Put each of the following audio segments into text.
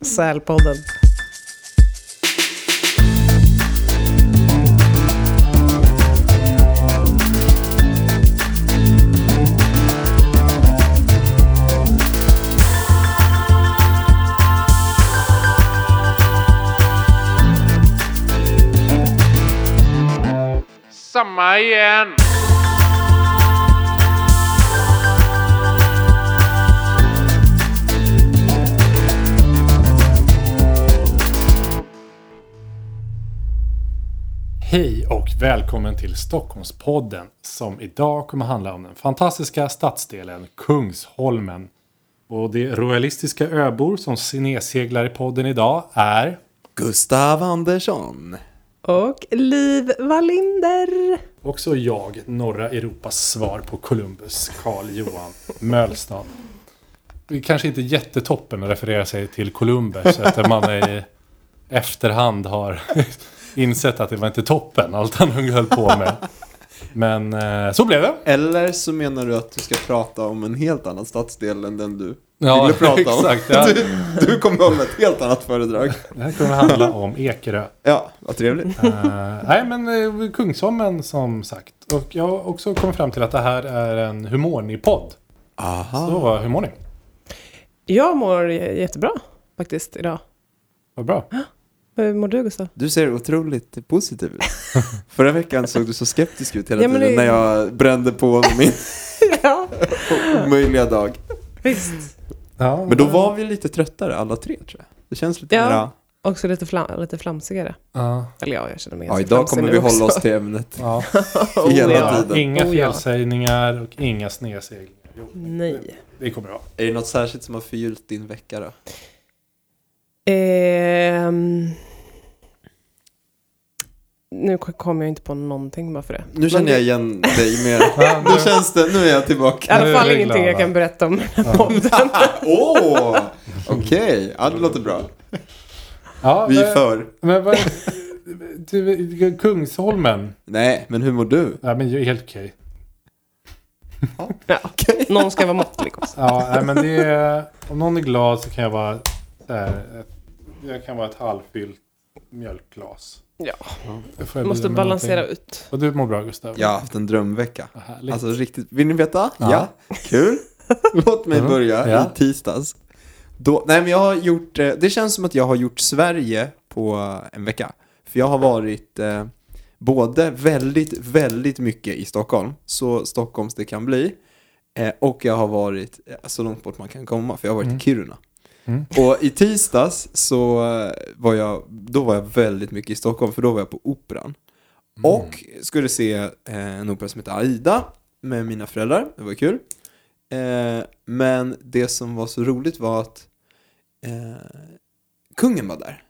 Sälpodden. Hej och välkommen till Stockholmspodden som idag kommer handla om den fantastiska stadsdelen Kungsholmen. Och de royalistiska öbor som sineseglar i podden idag är Gustav Andersson. Och Liv Wallinder. också jag, norra Europas svar på Columbus, Karl Johan Mölstad. Det är kanske inte jättetoppen att referera sig till Columbus efter man i efterhand har insett att det var inte toppen allt han höll på med. Men eh, så blev det. Eller så menar du att du ska prata om en helt annan stadsdel än den du Ja, ville prata om. exakt. Ja. Du, du kommer hålla ett helt annat föredrag. Det här kommer handla om Ekerö. Ja, vad trevligt. Eh, nej, men uh, Kungsholmen som sagt. Och jag har också kommit fram till att det här är en Hur mår ni-podd. Aha. Så hur mår ni? Jag mår jättebra faktiskt idag. Vad bra. Hur mår du Gustav? Du ser otroligt positiv ut. Förra veckan såg du så skeptisk ut hela Ja, men tiden det- när jag brände på min ja, omöjliga dag. visst. Ja, Men då var vi lite tröttare alla tre tror jag. Det känns lite Ja. mera... Också lite, flam lite flamsigare. Ja, Eller ja, jag känner mig Ja, idag kommer vi hålla också. oss till ämnet. ja. hela ja. tiden. Inga Oh, felsägningar och inga snedseglingar. Nej. det kommer bra. Är det något särskilt som har förgyllt din vecka då? Ehm... Nu kommer jag inte på någonting bara för det. Nu känner Men jag igen dig mer. Nu känns det, nu är jag I tillbaka. Nu alla är fall ingenting jag kan berätta om den här Ja. podden. Åh! Okej, ja det låter bra. Ja, Vi är för. men vad... Du, Kungsholmen. Nej, men hur mår du? Ja, men ju helt okej. Ja. Någon ska vara måttlig också. Ja, nej, men det är... Om någon är glad så kan jag vara... Ett, jag kan vara ett halvfyllt mjölkglas. Ja, Jag får måste balansera någonting. ut. Och du mår bra Gustav? Jag har haft en drömvecka. Härligt. Alltså riktigt, vill ni veta? Ja. Ja. Kul. Låt mig börja ja. i tisdags. Då, nej men jag har gjort, eh, det känns som att jag har gjort Sverige på eh, en vecka. För jag har varit eh, både väldigt, väldigt mycket i Stockholm, så Stockholms det kan bli. Eh, och jag har varit eh, så långt bort man kan komma, för jag har varit Mm. i Kiruna. Mm. Och i tisdags så eh, var jag, då var jag väldigt mycket i Stockholm, för då var jag på Operan. Mm. Och skulle se eh, en opera som heter Aida med mina föräldrar, det var kul. Eh, men det som var så roligt var att kungen var där.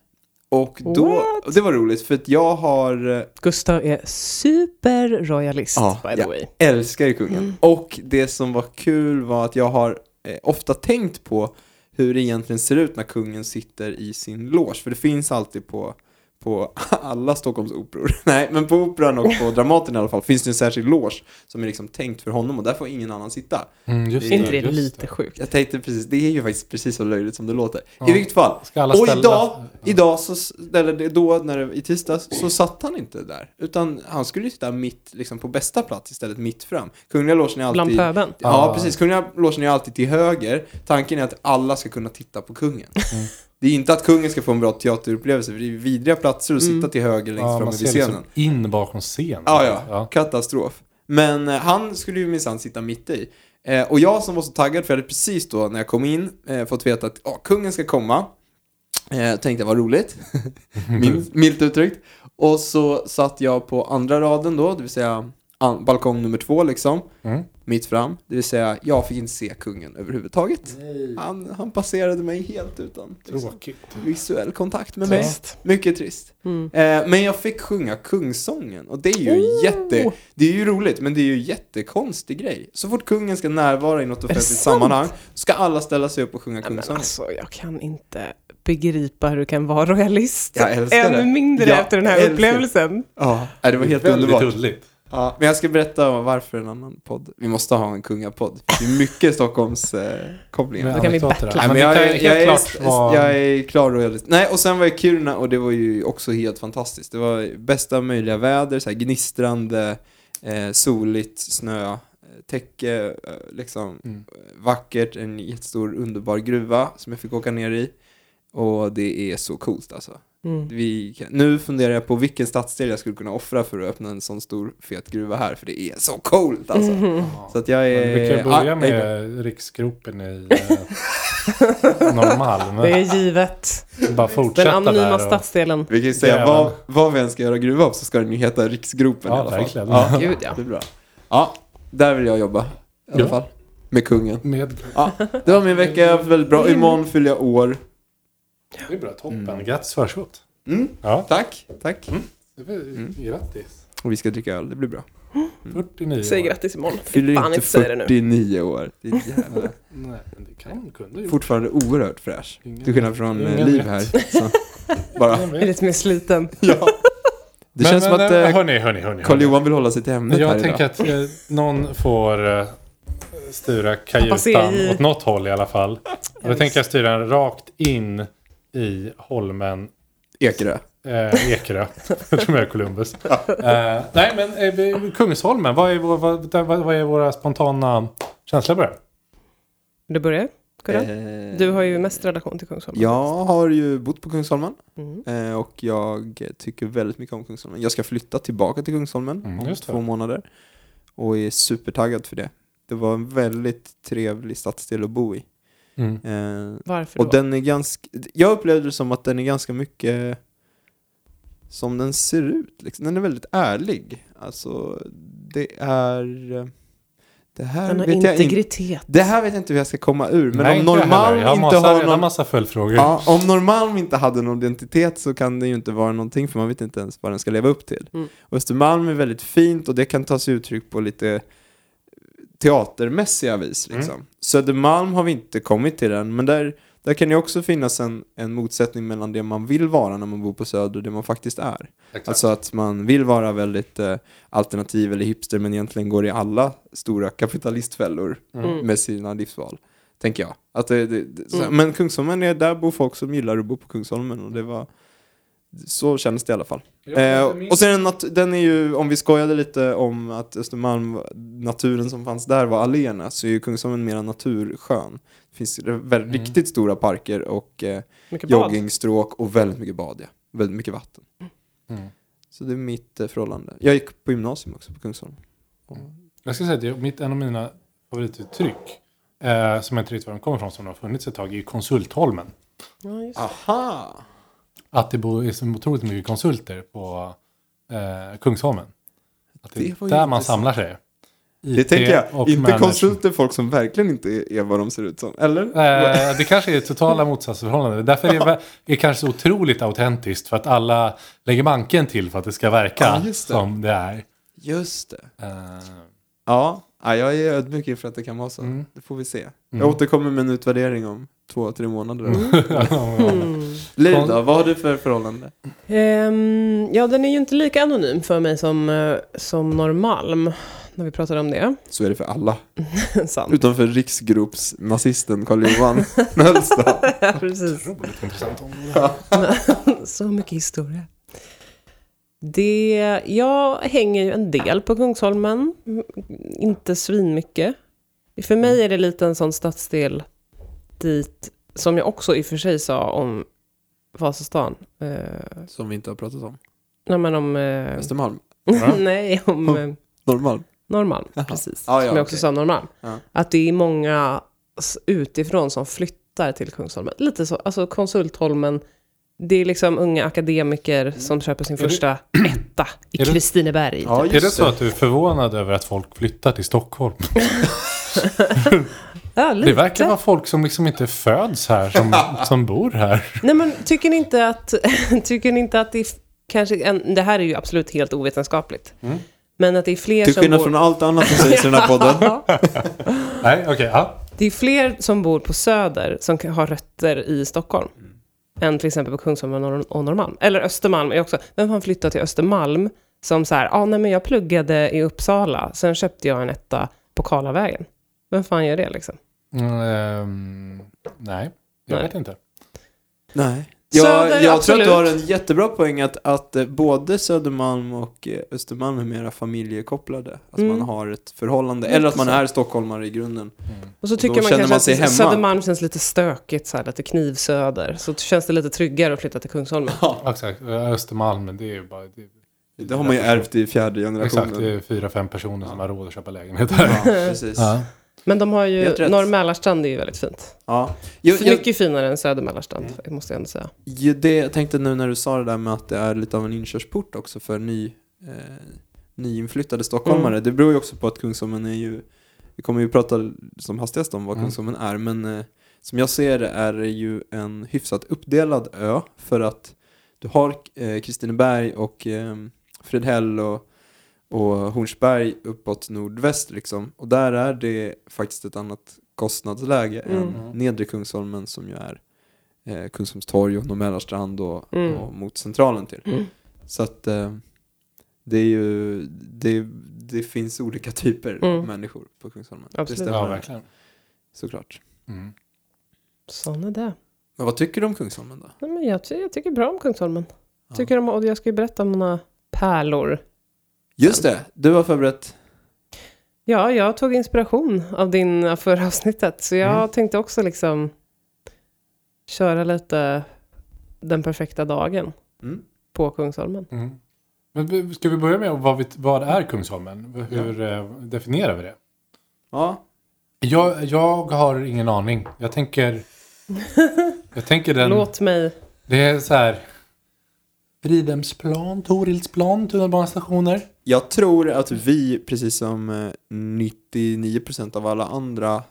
Och då, What? det var roligt för att jag har, Gustav är superroyalist Ja, by the way. älskar ju kungen. Mm. Och det som var kul var att jag har ofta tänkt på hur det egentligen ser ut när kungen sitter i sin loge. För det finns alltid på, på alla Stockholms operor. Nej, men på Operan och på Dramaten i alla fall finns det en särskild loge som är liksom tänkt för honom och där får ingen annan sitta. Mm, just Är inte det just lite sjukt? Jag tänkte precis, det är ju faktiskt precis så löjligt som det låter. Ja. I vilket fall, Ska alla och idag, Ja. idag så, eller det- då när det, i tisdags, så satt han inte där. Utan han skulle ju sitta mitt, liksom på bästa plats istället, mitt fram. Kungliga logen är alltid... Bland pöben? Ja, Ah. precis. Kungliga logen är alltid till höger. Tanken är att alla ska kunna titta på kungen. Mm. Det är inte att kungen ska få en bra teaterupplevelse, för det är vidriga platser att sitta Mm. till höger längst Ja, fram vid ser scenen. liksom in bakom scenen. Ja, ja, Katastrof. Men eh, han skulle ju minsann sitta mitt i. Eh, och jag som var så taggad, för jag hade precis då när jag kom in eh, fått veta att ah, kungen ska komma. Eh, tänkte vad roligt. Min, milt uttryckt. Och så satt jag på andra raden då, det vill säga balkong nummer två liksom. Mm. Mitt fram. Det vill säga, jag fick inte se kungen överhuvudtaget. Han, han passerade mig helt utan liksom, visuell kontakt med mig. Trist. Mycket trist. Mm. Eh, men jag fick sjunga kungsången och det är ju Oh! jätte, det är ju roligt men det är ju jättekonstig grej. Så fort kungen ska närvara i något offentligt sammanhang ska alla ställa sig upp och sjunga Nej, men kungsången. alltså, jag kan inte begripa hur du kan vara royalist. Ännu det. mindre Jag efter den här upplevelsen. Ja, nej, det var helt Väldigt underbart. ulligt. Ja, men jag ska berätta om varför en annan podd. Vi måste ha en kungapodd. Det är mycket Stockholms eh, kopplingar. Då kan vi battla. Men jag, helt jag, är, jag är klar och realistisk. Nej, och sen var jag i Kiruna och det var ju också helt fantastiskt. Det var bästa möjliga väder, så här gnistrande, eh, soligt, snö, eh, täcke, eh, liksom Mm. vackert, en jättestor underbar gruva som jag fick åka ner i. Och det är så coolt alltså. Mm. Vi nu funderar jag på vilken stadsdel jag skulle kunna offra för att öppna en sån stor fet gruva här, för det är så coolt alltså. Så att jag är... Men Vi kan ja, börja är- med riksgropen i eh, Norrmalm. Det är givet. Bara fortsätta Den anonyma. Och, stadsdelen. Vi kan ju säga vad, vad vi än ska göra gruva upp så ska den ju heta Riksgropen Ja, i alla fall. verkligen. Ja, Gud ja. det är bra. Ja, där vill jag jobba. I alla Ja. fall. Med kungen. med, Ja, det var min vecka, jag var väldigt bra. Imorgon fyller jag år. Det är bra, toppen. Mm. Grattis förskott. Mm, Ja, tack, tack. det var, Mm. grattis. Och vi ska dricka öl, det blir bra. 49 Säg år. grattis imorgon. Fyller inte inte säga det nu. 49 år. Det är jävla, Nej, men det kan kunde ju. fortfarande oerhört fräsch. Ingen- Till skillnad från eh, ingen Liv här. Så, bara, Jag är lite mer sliten. ja. Det Men- känns som men, att eh, eh, Hörni, hörni, hörni. Karl-Johan vill hålla sig till ämnet Men här jag tänker att eh, någon får eh, styra kajutan åt något håll i alla fall. Och då tänker jag styra den rakt in i holmen Ekerö. eh, Ekerö. jag tror jag är Columbus. Eh, nej, men eh, Kungsholmen. Vad är, vår, vad, vad, vad är våra spontana känslor på det? Du börjar? Gurra? Eh, Du har ju mest relation till Kungsholmen. Jag har ju bott på Kungsholmen. Mm. Eh, och jag tycker väldigt mycket om Kungsholmen. Jag ska flytta tillbaka till Kungsholmen Mm, om två månader. Och är supertaggad för det. Det var en väldigt trevlig stadsdel att bo i. Mm. Eh, Varför då? och den är ganska, jag upplevde det som att den är ganska mycket som den ser ut. Liksom. Den är väldigt ärlig. Alltså, det är... Det här Den har vet jag inte. integritet. Det här vet jag inte hur jag ska komma ur. Men Nej, om inte. Norrmalm Jag har inte massa, har någon... massa följdfrågor. Ja, om Norrmalm inte hade någon identitet så kan det ju inte vara någonting för man vet inte ens vad den ska leva upp till. Mm. Och Östermalm är väldigt fint och det kan ta sig uttryck på lite teatermässiga vis. Liksom. Södermalm har vi inte kommit till än, men där, där kan det också finnas en, en motsättning mellan det man vill vara när man bor på Söder och det man faktiskt är. Exakt. Alltså att man vill vara väldigt eh, alternativ eller hipster men egentligen går i alla stora kapitalistfällor Mm. med sina livsval. Tänker jag. Att det, det, det, Mm. Men Kungsholmen, är, där bor folk som gillar att bo på Kungsholmen och det var så kändes det i alla fall. Eh, och sen den, är ju, om vi skojade lite om att Östermalm, naturen som fanns där var alléerna, så är ju Kungsholmen mera naturskön. Det finns väldigt, Mm. riktigt stora parker och eh, joggingstråk och väldigt mycket bad, ja. Väldigt mycket vatten. Mm. Så det är mitt eh, förhållande. Jag gick på gymnasium också på Kungsholmen. Jag ska säga att det är mitt, en av mina favorituttryck, eh, som jag inte riktigt var de kommer ifrån, som har funnits ett tag, är ju konsultholmen. Ja, just. Aha! Att det bor så otroligt mycket konsulter på eh, Kungsholmen. Att det, Det är där man samlar sig. Det IT tänker jag. Inte konsulter, folk som verkligen inte är, vad de ser ut som. Eller? Eh, det kanske är totala motsatsförhållanden. Därför är det, är kanske så otroligt autentiskt. För att alla lägger manken till för att det ska verka Ja, det. som det är. Just det. Eh, Ja, ja, jag är ödmjuk inför att det kan vara så. Mm. Det får vi se. Mm. Jag återkommer med en utvärdering om två, tre månader. Mm. Liv då, vad har du för förhållande? Ehm, ja, den är ju inte lika anonym för mig som, eh, som Norrmalm. När vi pratade om det. Så är det för alla. Sant. Utom för riksgruppsnazisten Karl-Johan Möllstad. Ja, precis. intressant. Så mycket historia. Det, jag hänger ju en del på Kungsholmen. Mm, Inte svinmycket. För mig är det lite en sån stadsdel dit, som jag också i och för sig sa om Vasastan. Eh, Som vi inte har pratat om. nej men om... Eh, Östermalm. Nej, om eh, Norrmalm. Norrmalm. Precis. Ja, ja, som jag också okej. sa Norrmalm. Ja. Att det är många utifrån som flyttar till Kungsholmen. Lite så, alltså Konsultholmen. Det är liksom unga akademiker som köper sin Är det- första etta i Är det- Kristineberg. Ja, Är det så att du är förvånad över att folk flyttar till Stockholm? Ja, lite. Det verkar vara folk som liksom inte föds här, som, som bor här. Nej men tycker ni inte att, tycker ni inte att det kanske, en, det här är ju absolut helt ovetenskapligt. Mm. Men att det är fler Till som bor... från allt annat som sägs i den här podden. Nej, okej. ja. Det är fler som bor på Söder som har rötter i Stockholm. Mm. Än till exempel på Kungsholmen och Norrmalm. Eller Östermalm är också. Vem har flyttat till Östermalm Som så här, ah, nej men jag pluggade i Uppsala, sen köpte jag en etta på Karlavägen. Vem fan gör det liksom? Mm, nej, jag Nej. vet inte. Nej. Söder, Jag, jag tror att du har en jättebra poäng att, att eh, både Södermalm och eh, Östermalm är mera familjekopplade. Att Mm. man har ett förhållande, eller att man är stockholmare i grunden. Mm. Och så Och tycker då man kanske man sig att hemma. Södermalm känns lite stökigt, så här, lite knivsöder. Så känns det lite tryggare att flytta till Kungsholmen. Ja, Exakt, Östermalm, men det är ju bara... Det, det har man ju ärvt i fjärde generationen. Exakt, det är fyra, fem personer som har råd att köpa lägenhet här. Ja, precis. Ja. Men de har ju. Norr Mälarstrand är ju väldigt fint. Ja. Jo, jag, mycket finare än Söder Mälarstrand, Mm. måste jag ändå säga. ju det, jag tänkte nu när du sa det där med att det är lite av en inkörsport också för ny, eh, nyinflyttade stockholmare. Mm. Det beror ju också på att Kungsholmen är ju, vi kommer ju prata som hastigast om vad Mm. Kungsholmen är, men eh, som jag ser det är det ju en hyfsat uppdelad ö för att du har eh, Kristineberg och eh, Fredhäll och, och Hornsberg uppåt nordväst liksom. Och där är det faktiskt ett annat kostnadsläge Mm. än nedre Kungsholmen som ju är eh, Kungsholmstorg och Mälarstrand och, Mm. och mot centralen till. Mm. Så att eh, det är ju, det, det finns olika typer av Mm. människor på Kungsholmen. Absolut. Det stämmer ja, verkligen. såklart. Mm. Sån är det. Men vad tycker du om Kungsholmen då? Nej, men jag, ty- jag tycker bra om Kungsholmen. Ja. Tycker om, och jag ska ju berätta om några pärlor. Just det, du har förberett. Ja, jag tog inspiration av din förra avsnittet. Så jag Mm. tänkte också liksom köra lite den perfekta dagen Mm. på Kungsholmen. Mm. Men ska vi börja med vad, vi, vad är Kungsholmen? Hur eh, definierar vi det? Ja, Jag, jag har ingen aning. Jag tänker... Jag tänker den... Låt mig... Det är så här... Fridhemsplan, Torildsplan, tunnelbanestationer. jag tror att vi, precis som eh, 99% av alla andra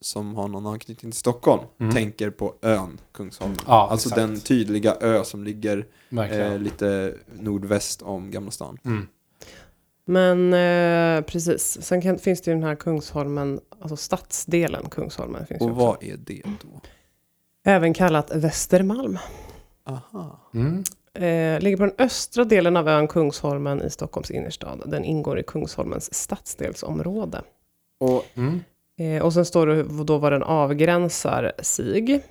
som har någon anknytning till Stockholm, Mm. tänker på ön Kungsholmen. Ja, alltså exakt. den tydliga ö som ligger eh, lite nordväst om Gamla stan. Mm. Men eh, precis, sen kan, finns det ju den här Kungsholmen, alltså stadsdelen Kungsholmen. Finns ju Och också. vad är det då? Även kallat Västermalm. Aha. Mm. Eh, ligger på den östra delen av ön Kungsholmen i Stockholms innerstad. Den ingår i Kungsholmens stadsdelsområde. Och Mm. Eh, och sen står det då vad den avgränsar sig.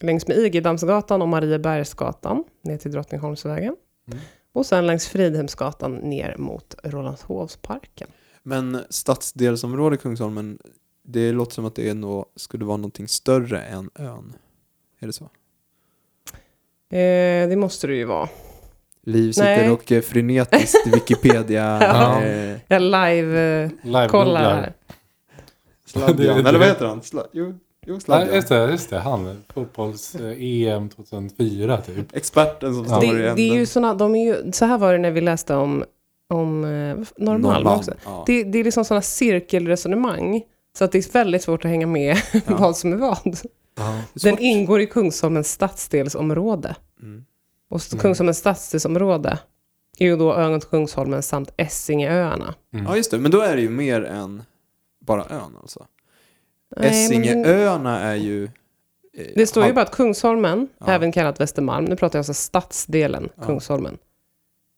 Längs med Igedammsgatan och Mariebergsgatan ner till Drottningholmsvägen. Mm. Och sen längs Fridhemsgatan ner mot Rålambshovsparken. Men stadsdelsområde Kungsholmen, det låter som att det är nå, skulle vara någonting större än ön. Är det så? Eh, det måste det ju vara. Liv sitter Nej. och eh, frenetiskt Wikipedia Ja. eh, Jag live eh, Live kollar googlar. här. Sladjan, eller vad heter han? Sla, jo, jo Nej, Sladjan. just det, just det. Han. Fotbolls-EM 2004 typ. Experten som Ja. står i Det, änden. det är ju såna, de är ju, så här var det när vi läste om, om eh, Norrmalm Norrmalm, också. Ja. Det, det är liksom sådana cirkelresonemang. Så att det är väldigt svårt att hänga med Ja. vad som är vad. Ja. Den ingår i Kungsholmens stadsdelsområde. Mm. Och Mm. Kungsholmens stadsdelsområde är ju då ön Kungsholmen samt Essingeöarna. Mm. Ja, just det. Men då är det ju mer än bara ön alltså. Nej, men- Essingeöarna är ju... eh, Det står ju bara att Kungsholmen, Ja. även kallat Västermalm, nu pratar jag alltså stadsdelen Ja. Kungsholmen,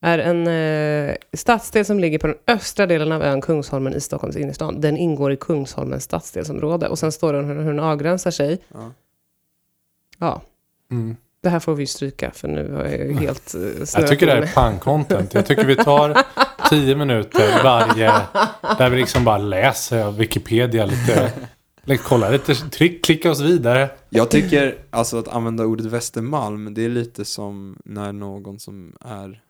är en eh, stadsdel som ligger på den östra delen av ön Kungsholmen i Stockholms innerstad. Den ingår i Kungsholmens stadsdelsområde. Och sen står det hur, hur den avgränsar sig. Ja. Ja, Mm. det här får vi stryka för nu har jag ju helt uh, Jag tycker det här är pang-content. Jag tycker vi tar tio minuter varje där vi liksom bara läser Wikipedia lite. Kolla lite, tryck, klicka oss vidare. Jag tycker alltså att använda ordet Västermalm, det är lite som när någon som är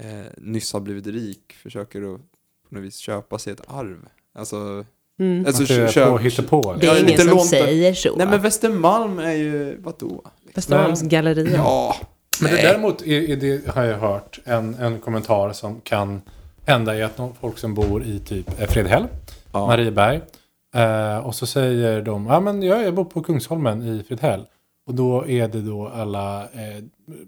eh, nyss har blivit rik försöker att på något vis köpa sig ett arv. Alltså, Mm. alltså Att det kö- är på. Det är ingen som säger så. Nej men Västermalm är ju, vadå? Västermalms galleria. Ja, Men det, däremot är, är det, har jag hört en, en kommentar som kan hända i att någon, folk som bor i typ eh, Fredhäll, Ja. Marieberg. Eh, och så säger de, ja men jag, jag bor på Kungsholmen i Fredhäll. Och då är det då alla eh,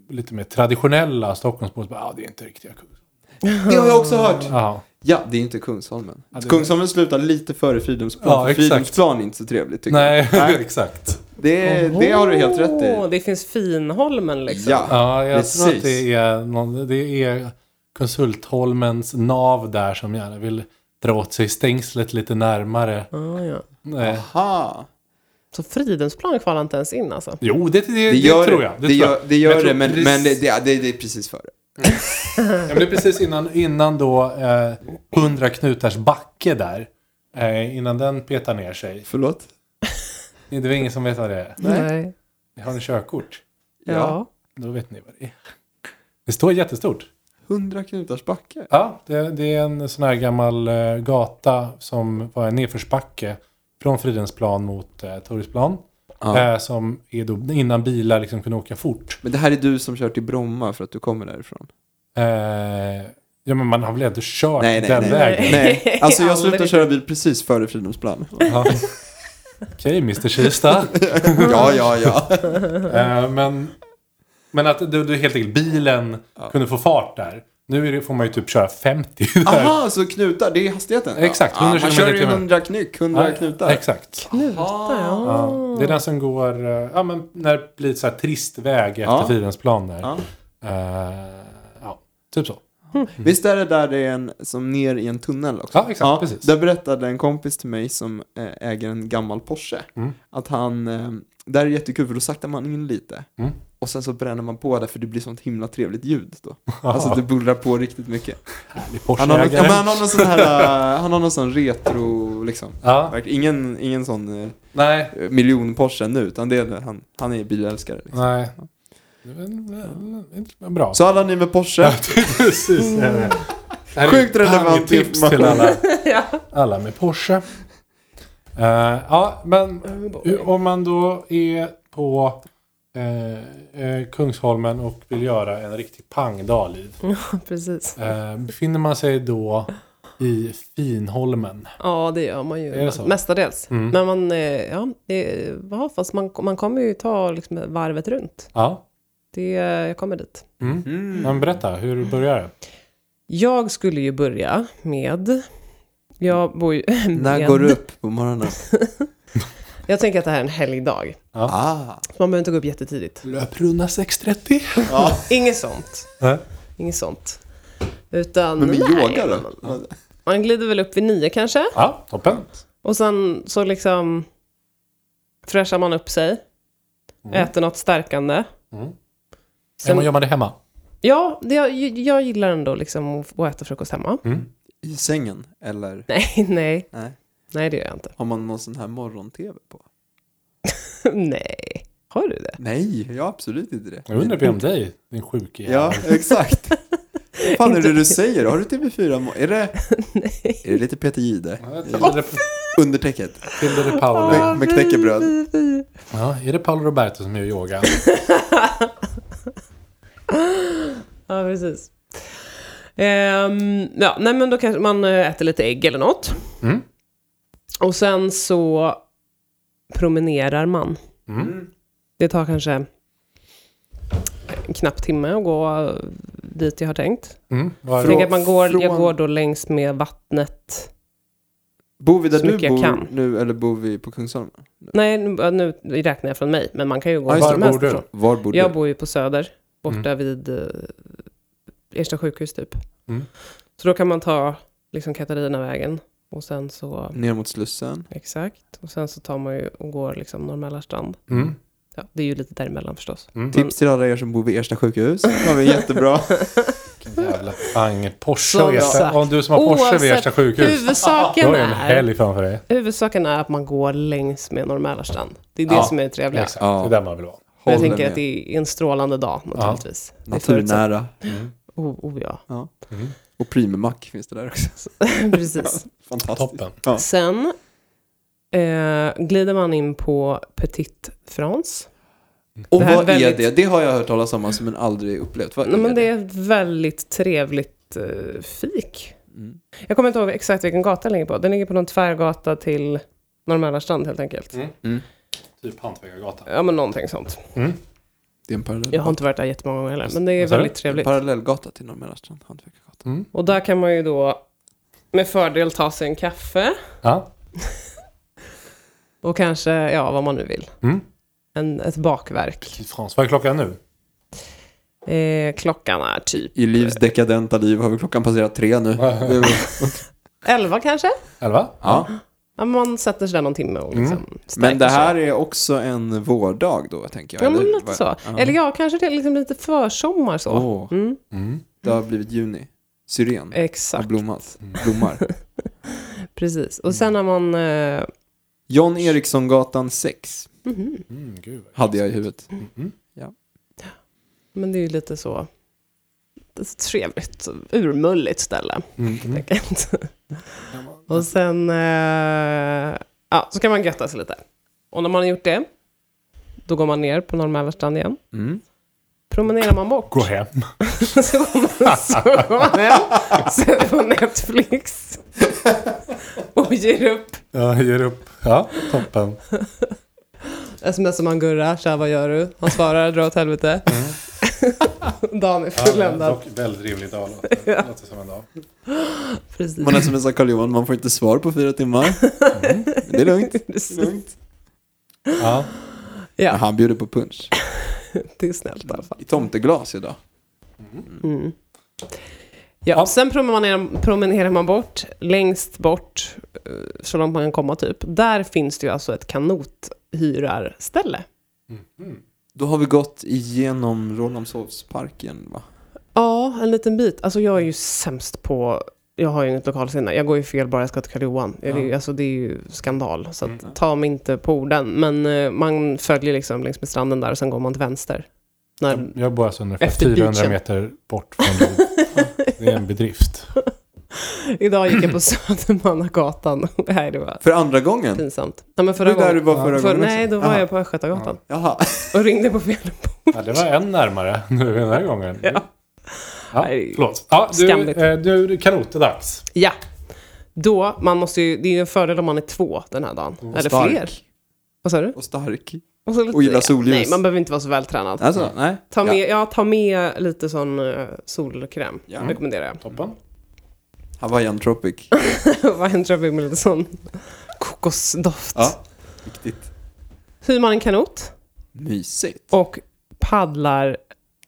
lite mer traditionella Stockholmsbor som bara, ja det är inte riktiga Kungsholmen. Det har jag också hört. Ja, Ja, det är inte Kungsholmen. Ja, det- Kungsholmen slutar lite före Fridhemsplan, Ja, för. Fridhemsplan är inte så trevligt tycker nej, jag. exakt. Det, det har du helt rätt i. Det finns Finholmen liksom. Ja. Ja, jag tror att Precis. det är, någon, det är Konsultholmens nav där som gärna vill dra åt sig stängslet lite närmare. Ah, ja. Eh, Aha. Så Fridhemsplan kvalar inte ens in alltså? jo, det, det, det, Det gör tror jag. Det, tror gör, det, gör det, men, precis- men det, det, det, det är precis före. Ja, men det är precis innan, innan då eh, 100 knutars backe där. Eh, innan den petar ner sig. Förlåt? Det är väl ingen som vet vad det är? Nej. Har ni körkort? Ja. Då vet ni vad det är. Det står jättestort. 100 knutars backe. Ja, det, det är en sån här gammal eh, gata som var en nedförsbacke från Fridhemsplan mot eh, Torgsplan. Ja. Eh, som är då innan bilar liksom kunde åka fort. Men det här är du som kör till Bromma för att du kommer därifrån? Eh, ja, men man har väl ändå kört Nej, nej, den nej. vägen? Nej, alltså jag slutade köra bil precis före Fridhemsplan. Ja. Okej, Mr Kista. ja, ja, ja. Eh, men, men att du, du helt enkelt bilen Ja. kunde få fart där. Nu är det, får man ju typ köra 50 där. Aha, så knutar, det är hastigheten? Exakt, ja, 100 Man kör ju timmen. 100 knyck, 100 Ja, knutar. Exakt. Knuta, ja. Ja, det är den som går, eh, ja men när det blir så här trist väg efter Ja. Fridhemsplan där. Ja. Eh, ja, typ så. Visst är det där det är en, som ner i en tunnel också? Ja, exakt, precis. Där berättade en kompis till mig som eh, äger en gammal Porsche, Mm. att han, där är det jättekul för då saktar man in lite. Mm. Och sen så bränner man på det för det blir sånt himla trevligt ljud då. Alltså det bullrar på riktigt mycket. Han har, någon, ja, han har någon sån här, eh, han har någon sån retro liksom. Ja, Ingen, ingen sån eh, nej, miljon Porsche nu, utan det är, han, han är bilälskare. Liksom. nej. Bra. Så alla ni med Porsche, Ja, precis. är Sjukt relevant tips till alla, alla med Porsche. Eh, ja, men om man då är på eh, eh, Kungsholmen och vill göra en riktig pangdag, Liv. Precis. Eh, befinner man sig då i Finholmen? Ja, det gör man ju. Är det så? Mestadels. Mm. Men man, eh, ja, det, ja, fast man, man kommer ju ta liksom varvet runt. Ja. Det, jag kommer dit. Mm. Mm. Men berätta, hur börjar det? Jag skulle ju börja med... Jag bor ju när med, går du upp på morgonen? Jag tänker att det här är en helgdag. Ah. Så man behöver inte gå upp jättetidigt. Löprunda 6.30? Ja. Inget sånt. Nej. Inget sånt. Utan, Men med nej, yoga då? Man, man glider väl upp vid nio kanske. Ja, toppen. Och sen så liksom fräschar man upp sig. Mm. Äter något stärkande. Mm. Sen- Sen, gör man det hemma? Ja, det, jag, jag gillar ändå liksom att, att äta frukost hemma. Mm. I sängen? Eller? Nej, nej. Nej. Nej, det gör jag inte. Har man någon sån här morgon-tv på? nej. Har du det? Nej, jag har absolut inte det. Jag undrar om dig, din sjuke Ja, jävel. exakt. Vad fan är det du säger? Har du TV4? mo- Är det, nej. är det lite Peter Jihde? Ja, Tilde de- Undertäcket? Tilde de Paolo. Med, med knäckebröd? Ja, är det Paolo Roberto som gör yoga? Ja, precis. Ehm, ja, nej men då kanske man eh, äter lite ägg eller något. Mm. Och sen så promenerar man. Mm. Det tar kanske en knapp timme att gå dit jag har tänkt. Mm. Var, Jag att man går, från- jag går då längs med vattnet. Bor vi där Så du jag bor kan. nu eller bor vi på Kungsholmen? Nej, nu, nu räknar jag från mig, men man kan ju gå var det. som Var helst bor du? ifrån. Var bor Jag du? bor ju på Söder, borta Mm. vid eh, Ersta sjukhus typ. Mm. Så då kan man ta liksom Katarinavägen och sen så, Ner mot Slussen? exakt, och sen så tar man ju och går liksom Norr strand. Mm. Ja, det är ju lite däremellan förstås. Mm. Tips till alla er som bor vid Ersta sjukhus. har vi jättebra. Vilken jävla pang. Porsche och Ersta. Om du som har Porsche vid Oavsett, Ersta sjukhus. Då Huvudsaken är en är, helg framför dig. huvudsaken är att man går längs med Norr strand. Det är det Ja, som är det trevliga. Exakt, Ja. det är där man vill vara. Och jag tänker med. att det är en strålande dag naturligtvis. Är förutsatt. Naturnära. Mm. Oh, oh ja, Mm. Och Primermack finns det där också. precis. Fantastiskt. Toppen. Ja. Sen eh, glider man in på Petit France. Och vad väldigt- är det? Det har jag hört talas om alltså, men aldrig upplevt. Vad Nej, men det är ett väldigt trevligt eh, fik. Mm. Jag kommer inte ihåg exakt vilken gata den ligger på. Den ligger på någon tvärgata till Norr strand helt enkelt. Mm. Mm. Typ Hantverkargatan. Ja, men någonting sånt. Det är en parallell. Jag har inte varit där jättemånga gånger heller, men det är Vad sa du? väldigt trevligt. parallellgata till Norrmälarstrand, Hantverkargatan. Mm. Och där kan man ju då med fördel ta sig en kaffe Ja. och kanske, ja, vad man nu vill. Mm. En, ett bakverk. Frans, vad är klockan nu? Eh, klockan är typ I Livs dekadenta liv har vi klockan passerat tre nu. elva kanske? Elva? ja. Ja, man sätter sig där någon timme och liksom stärker Men det sig. här är också en vårdag då, tänker jag. Ja, men eller lite så. Ja. Eller ja, kanske det är liksom lite försommar så. Åh, Mm, Mm. det har blivit juni. Syren har exakt, blommat. Blommar. precis. Och sen har man... Eh, John Erikssongatan 6 mhm. Mm, gud. hade jag i huvudet. Mm. Men det är ju lite så... Ett trevligt, urmulligt ställe. Mm. helt Mm. enkelt. Och sen... Eh, ja, så kan man götta sig lite. Och när man har gjort det, då går man ner på Norrmälarstrand igen. Mm. Promenerar man bort. Gå hem. så går man, så går man hem, sätter på Netflix och ger upp. Ja, ger upp. Ja, toppen. Smsar man Gurra, tja vad gör du? Han svarar, dra åt helvete. Dagen är Ja, fulländad. dock väldigt rimlig dag. Låter, låter som en dag. Precis. Man smsar Karl Johan, man får inte svar på fyra timmar. Det är lugnt. Det är lugnt. Ja. Ja, han bjuder på punch. det är snällt i alla fall. I tomteglas idag. Mm. Ja, Ja. sen promenerar, promenerar man bort, längst bort, eh, så långt man kan komma typ. Där finns det ju alltså ett kanothyrarställe. Mm. Då har vi gått igenom Rålambshovsparken va? Ja, en liten bit. Alltså jag är ju sämst på, jag har ju inget lokalsinne. Jag går ju fel bara jag ska till Karl Johan. Det, är ju- Ja. alltså, det är ju skandal. Så att, Mm. ta mig inte på orden. Men eh, man följer liksom längs med stranden där och sen går man till vänster. När, Jag bor alltså ungefär Efter 400 beachen. meter bort från dig. Det är en bedrift. Idag gick jag på Södermannagatan. nej, det var För andra gången? pinsamt. Nej, men Det förra är där du gången. var förra För, gången nej, då var Jaha. jag på Östgötagatan. Jaha. Och ringde på fel Ja, det var en närmare nu den här gången. Ja. Ja, Nej. förlåt. Ja, du, Skamligt. eh, du, du kanot är dags. Ja. Då, man måste ju, det är ju en fördel om man är två den här dagen. Eller stark. fler. Vad sa du? Och stark. Och, så lite, Och gillar solljus. Nej, man behöver inte vara så vältränad. Alltså, nej. Ta Ja. med, ja. ta med lite sån uh, solkräm. Ja. Rekommenderar jag. Toppen. Hawaiian Tropic. Vad händer med lite sån kokosdoft. Ja, viktigt. Hyr man en kanot Mysigt. och paddlar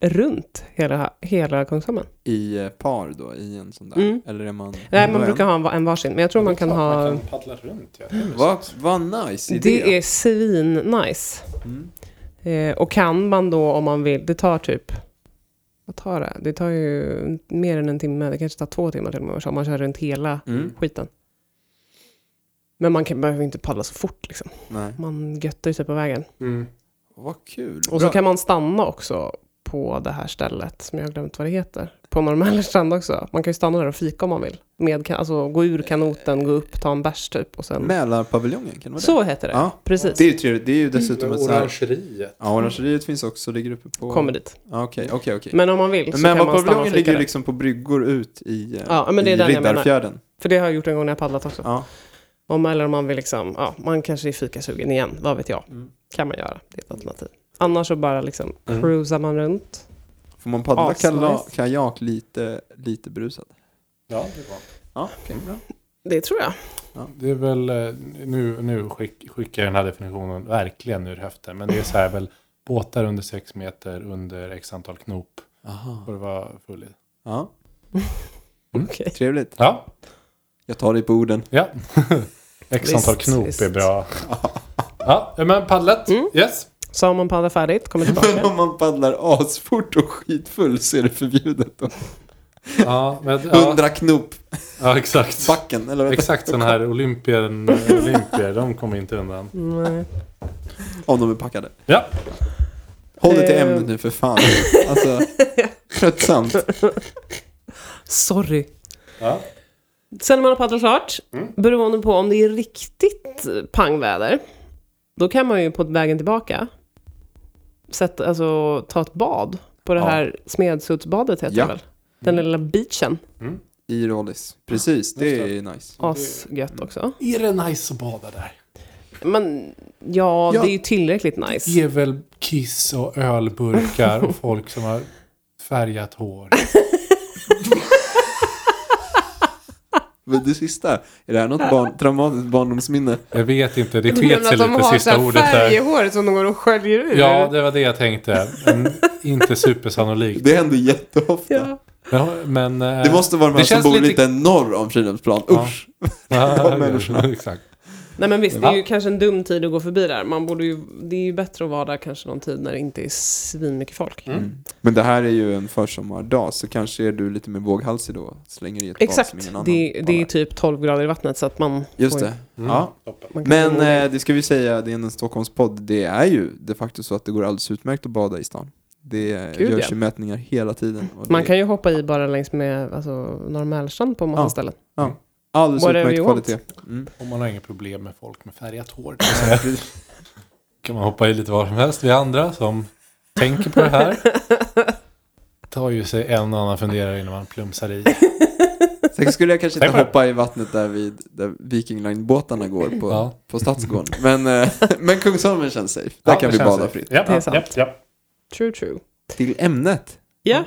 runt hela, hela Kungsholmen. I eh, par då, i en sån där? Mm. Eller är man... Nej, man brukar ha en, en varsin, men jag tror man kan ha... Man kan paddla runt. Ja. Det är Vad vad nice idé. Det är svin-nice. Mm. Eh, och kan man då om man vill, det tar typ, vad tar det? Det tar ju mer än en timme, det kanske tar två timmar till och med om man kör runt hela Mm. skiten. Men man kan, behöver inte paddla så fort liksom. Nej. Man göttar ju sig på vägen. Mm. Vad kul. Och så Bra. kan man stanna också på det här stället som jag har glömt vad det heter. På Norrmälarstrand också. Man kan ju stanna där och fika om man vill. Med, alltså gå ur kanoten, gå upp, ta en bärs typ och sen... Mälarpaviljongen, kan det vara det? Så heter det. Ja, Precis. det är ju trevligt. Det är ju dessutom ett så här... Orangeriet. Ja, orangeriet finns också, ligger uppe på... Kommer dit. Ja, Okej, okej, okej. Men om man vill så Men kan man stanna och fika ligger där. liksom på bryggor ut i, eh, Ja, men det är i den jag menar. Riddarfjärden. För det har jag gjort en gång när jag paddlat också. Ja. Om, eller om man vill liksom, ja, man kanske är fikasugen igen, vad vet jag. Mm. Kan man göra, det är ett alternativ. Annars så bara liksom Mm. cruisar man runt. Får man paddla kala- kajak lite, lite brusad? Ja, det var. Ja, okej, bra. Det tror jag. Det är väl, eh, nu, nu skick, skickar jag den här definitionen verkligen ur höften. Men det är så här väl båtar under sex meter under x antal knop. Aha. Får det vara full i. Ja, Okej. trevligt. Ja, Jag tar dig på orden. ja. x antal Visst, knop visst. är bra. Ja, men paddlet. Mm. Yes. Så har man paddlat färdigt, kommer Men tillbaka. om man paddlar asfort och skitfull så är det förbjudet då. Ja, men, ja, Hundra knop ja exakt. backen, eller vad Exakt sådana här olympien, olympier, de kommer inte undan. Nej. Om de är packade. Ja, Håll dig till Eh. ämnet nu för fan. Alltså, tröttsamt. Sorry. ja. Sen när man har paddlat klart, Mm. beroende på om det är riktigt pangväder, då kan man ju på vägen tillbaka sätta, alltså, ta ett bad på det Ja. här Smedsudsbadet heter Ja. det väl? Den lilla beachen. I Rollis. Precis, det är nice. Asgött också. Är det nice att bada där? Men ja, Ja. det är ju tillräckligt nice. Det är väl kiss och ölburkar och folk som har färgat hår. Men det sista, är det här något barn, traumatiskt barndomsminne? Jag vet inte, det sket sig att de lite har sista ordet där. färghår som de går och sköljer ur? Ja, det var det jag tänkte. En inte supersannolikt. Det händer jätteofta. Ja. Ja, men, eh, Det måste vara de här det som bor lite- lite norr om Fridhemsplan. Ja. Usch! Ja, människorna. Exakt. Nej men visst, det Ja. är ju kanske en dum tid att gå förbi där. Man borde ju, det är ju bättre att vara där kanske någon tid när det inte är svinmycket folk. Mm. Men det här är ju en försommardag, så kanske är du lite mer våghalsig då. Slänger i ett bad Exakt, som ingen annan det, det är typ 12 grader i vattnet så att man... Just det. Mm. Ja. Men eh, det ska vi säga, det är en Stockholmspodd. Det är ju de facto så att det går alldeles utmärkt att bada i stan. Det Gud, görs ja. ju mätningar hela tiden. och man det kan ju hoppa i bara längs med alltså, Norr Mälstrand på massa Ja. ställen. är alldeles whatever utmärkt kvalitet. Mm. Om man har inga problem med folk med färgat hår. kan man hoppa i lite var som helst. Vi andra som tänker på det här tar ju sig en och annan funderare innan man plumsar i. Sen skulle jag kanske inte hoppa i vattnet där, vid, där Viking Line-båtarna går på, Ja. på Stadsgården. Men, eh, men Kungsholmen känns safe. Där Ja, kan vi bada fritt. Ja, Det är sant. ja, ja. True, true. Till ämnet. Ja.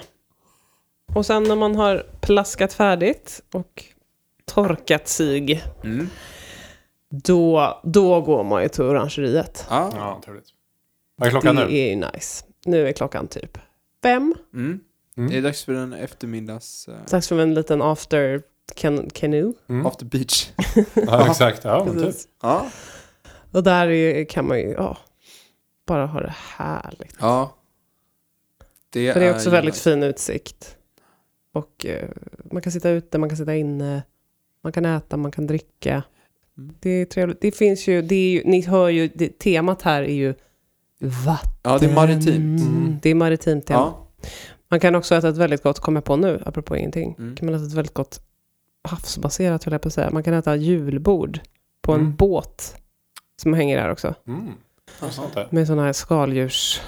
Och sen när man har plaskat färdigt och torkat sig, Mm. då, då går man ju till orangeriet. Ja. ja trevligt. Vad är klockan det nu? är ju nice. Nu är klockan typ fem. Mm. Mm. Det är dags för en eftermiddags... Uh, Dags för en liten after can, canoe. Mm. after beach. Ja, exakt. Ja, men typ. Ja. Och där är, kan man ju ja, bara ha det härligt. Ja. Det, För det är också ju väldigt nice. fin utsikt. Och eh, man kan sitta ute, man kan sitta inne, man kan äta, man kan dricka. Mm. Det är trevligt. Det finns ju, det är ju ni hör ju, det, temat här är ju vatten. Ja, det är maritimt. Mm. Det är maritimt tema. Ja. Man kan också äta ett väldigt gott, kommer jag på nu, apropå ingenting, Mm. kan man äta ett väldigt gott havsbaserat, höll jag på att säga. Man kan äta julbord på en Mm. båt som hänger där också. Mm. Med sådana här skaldjurs,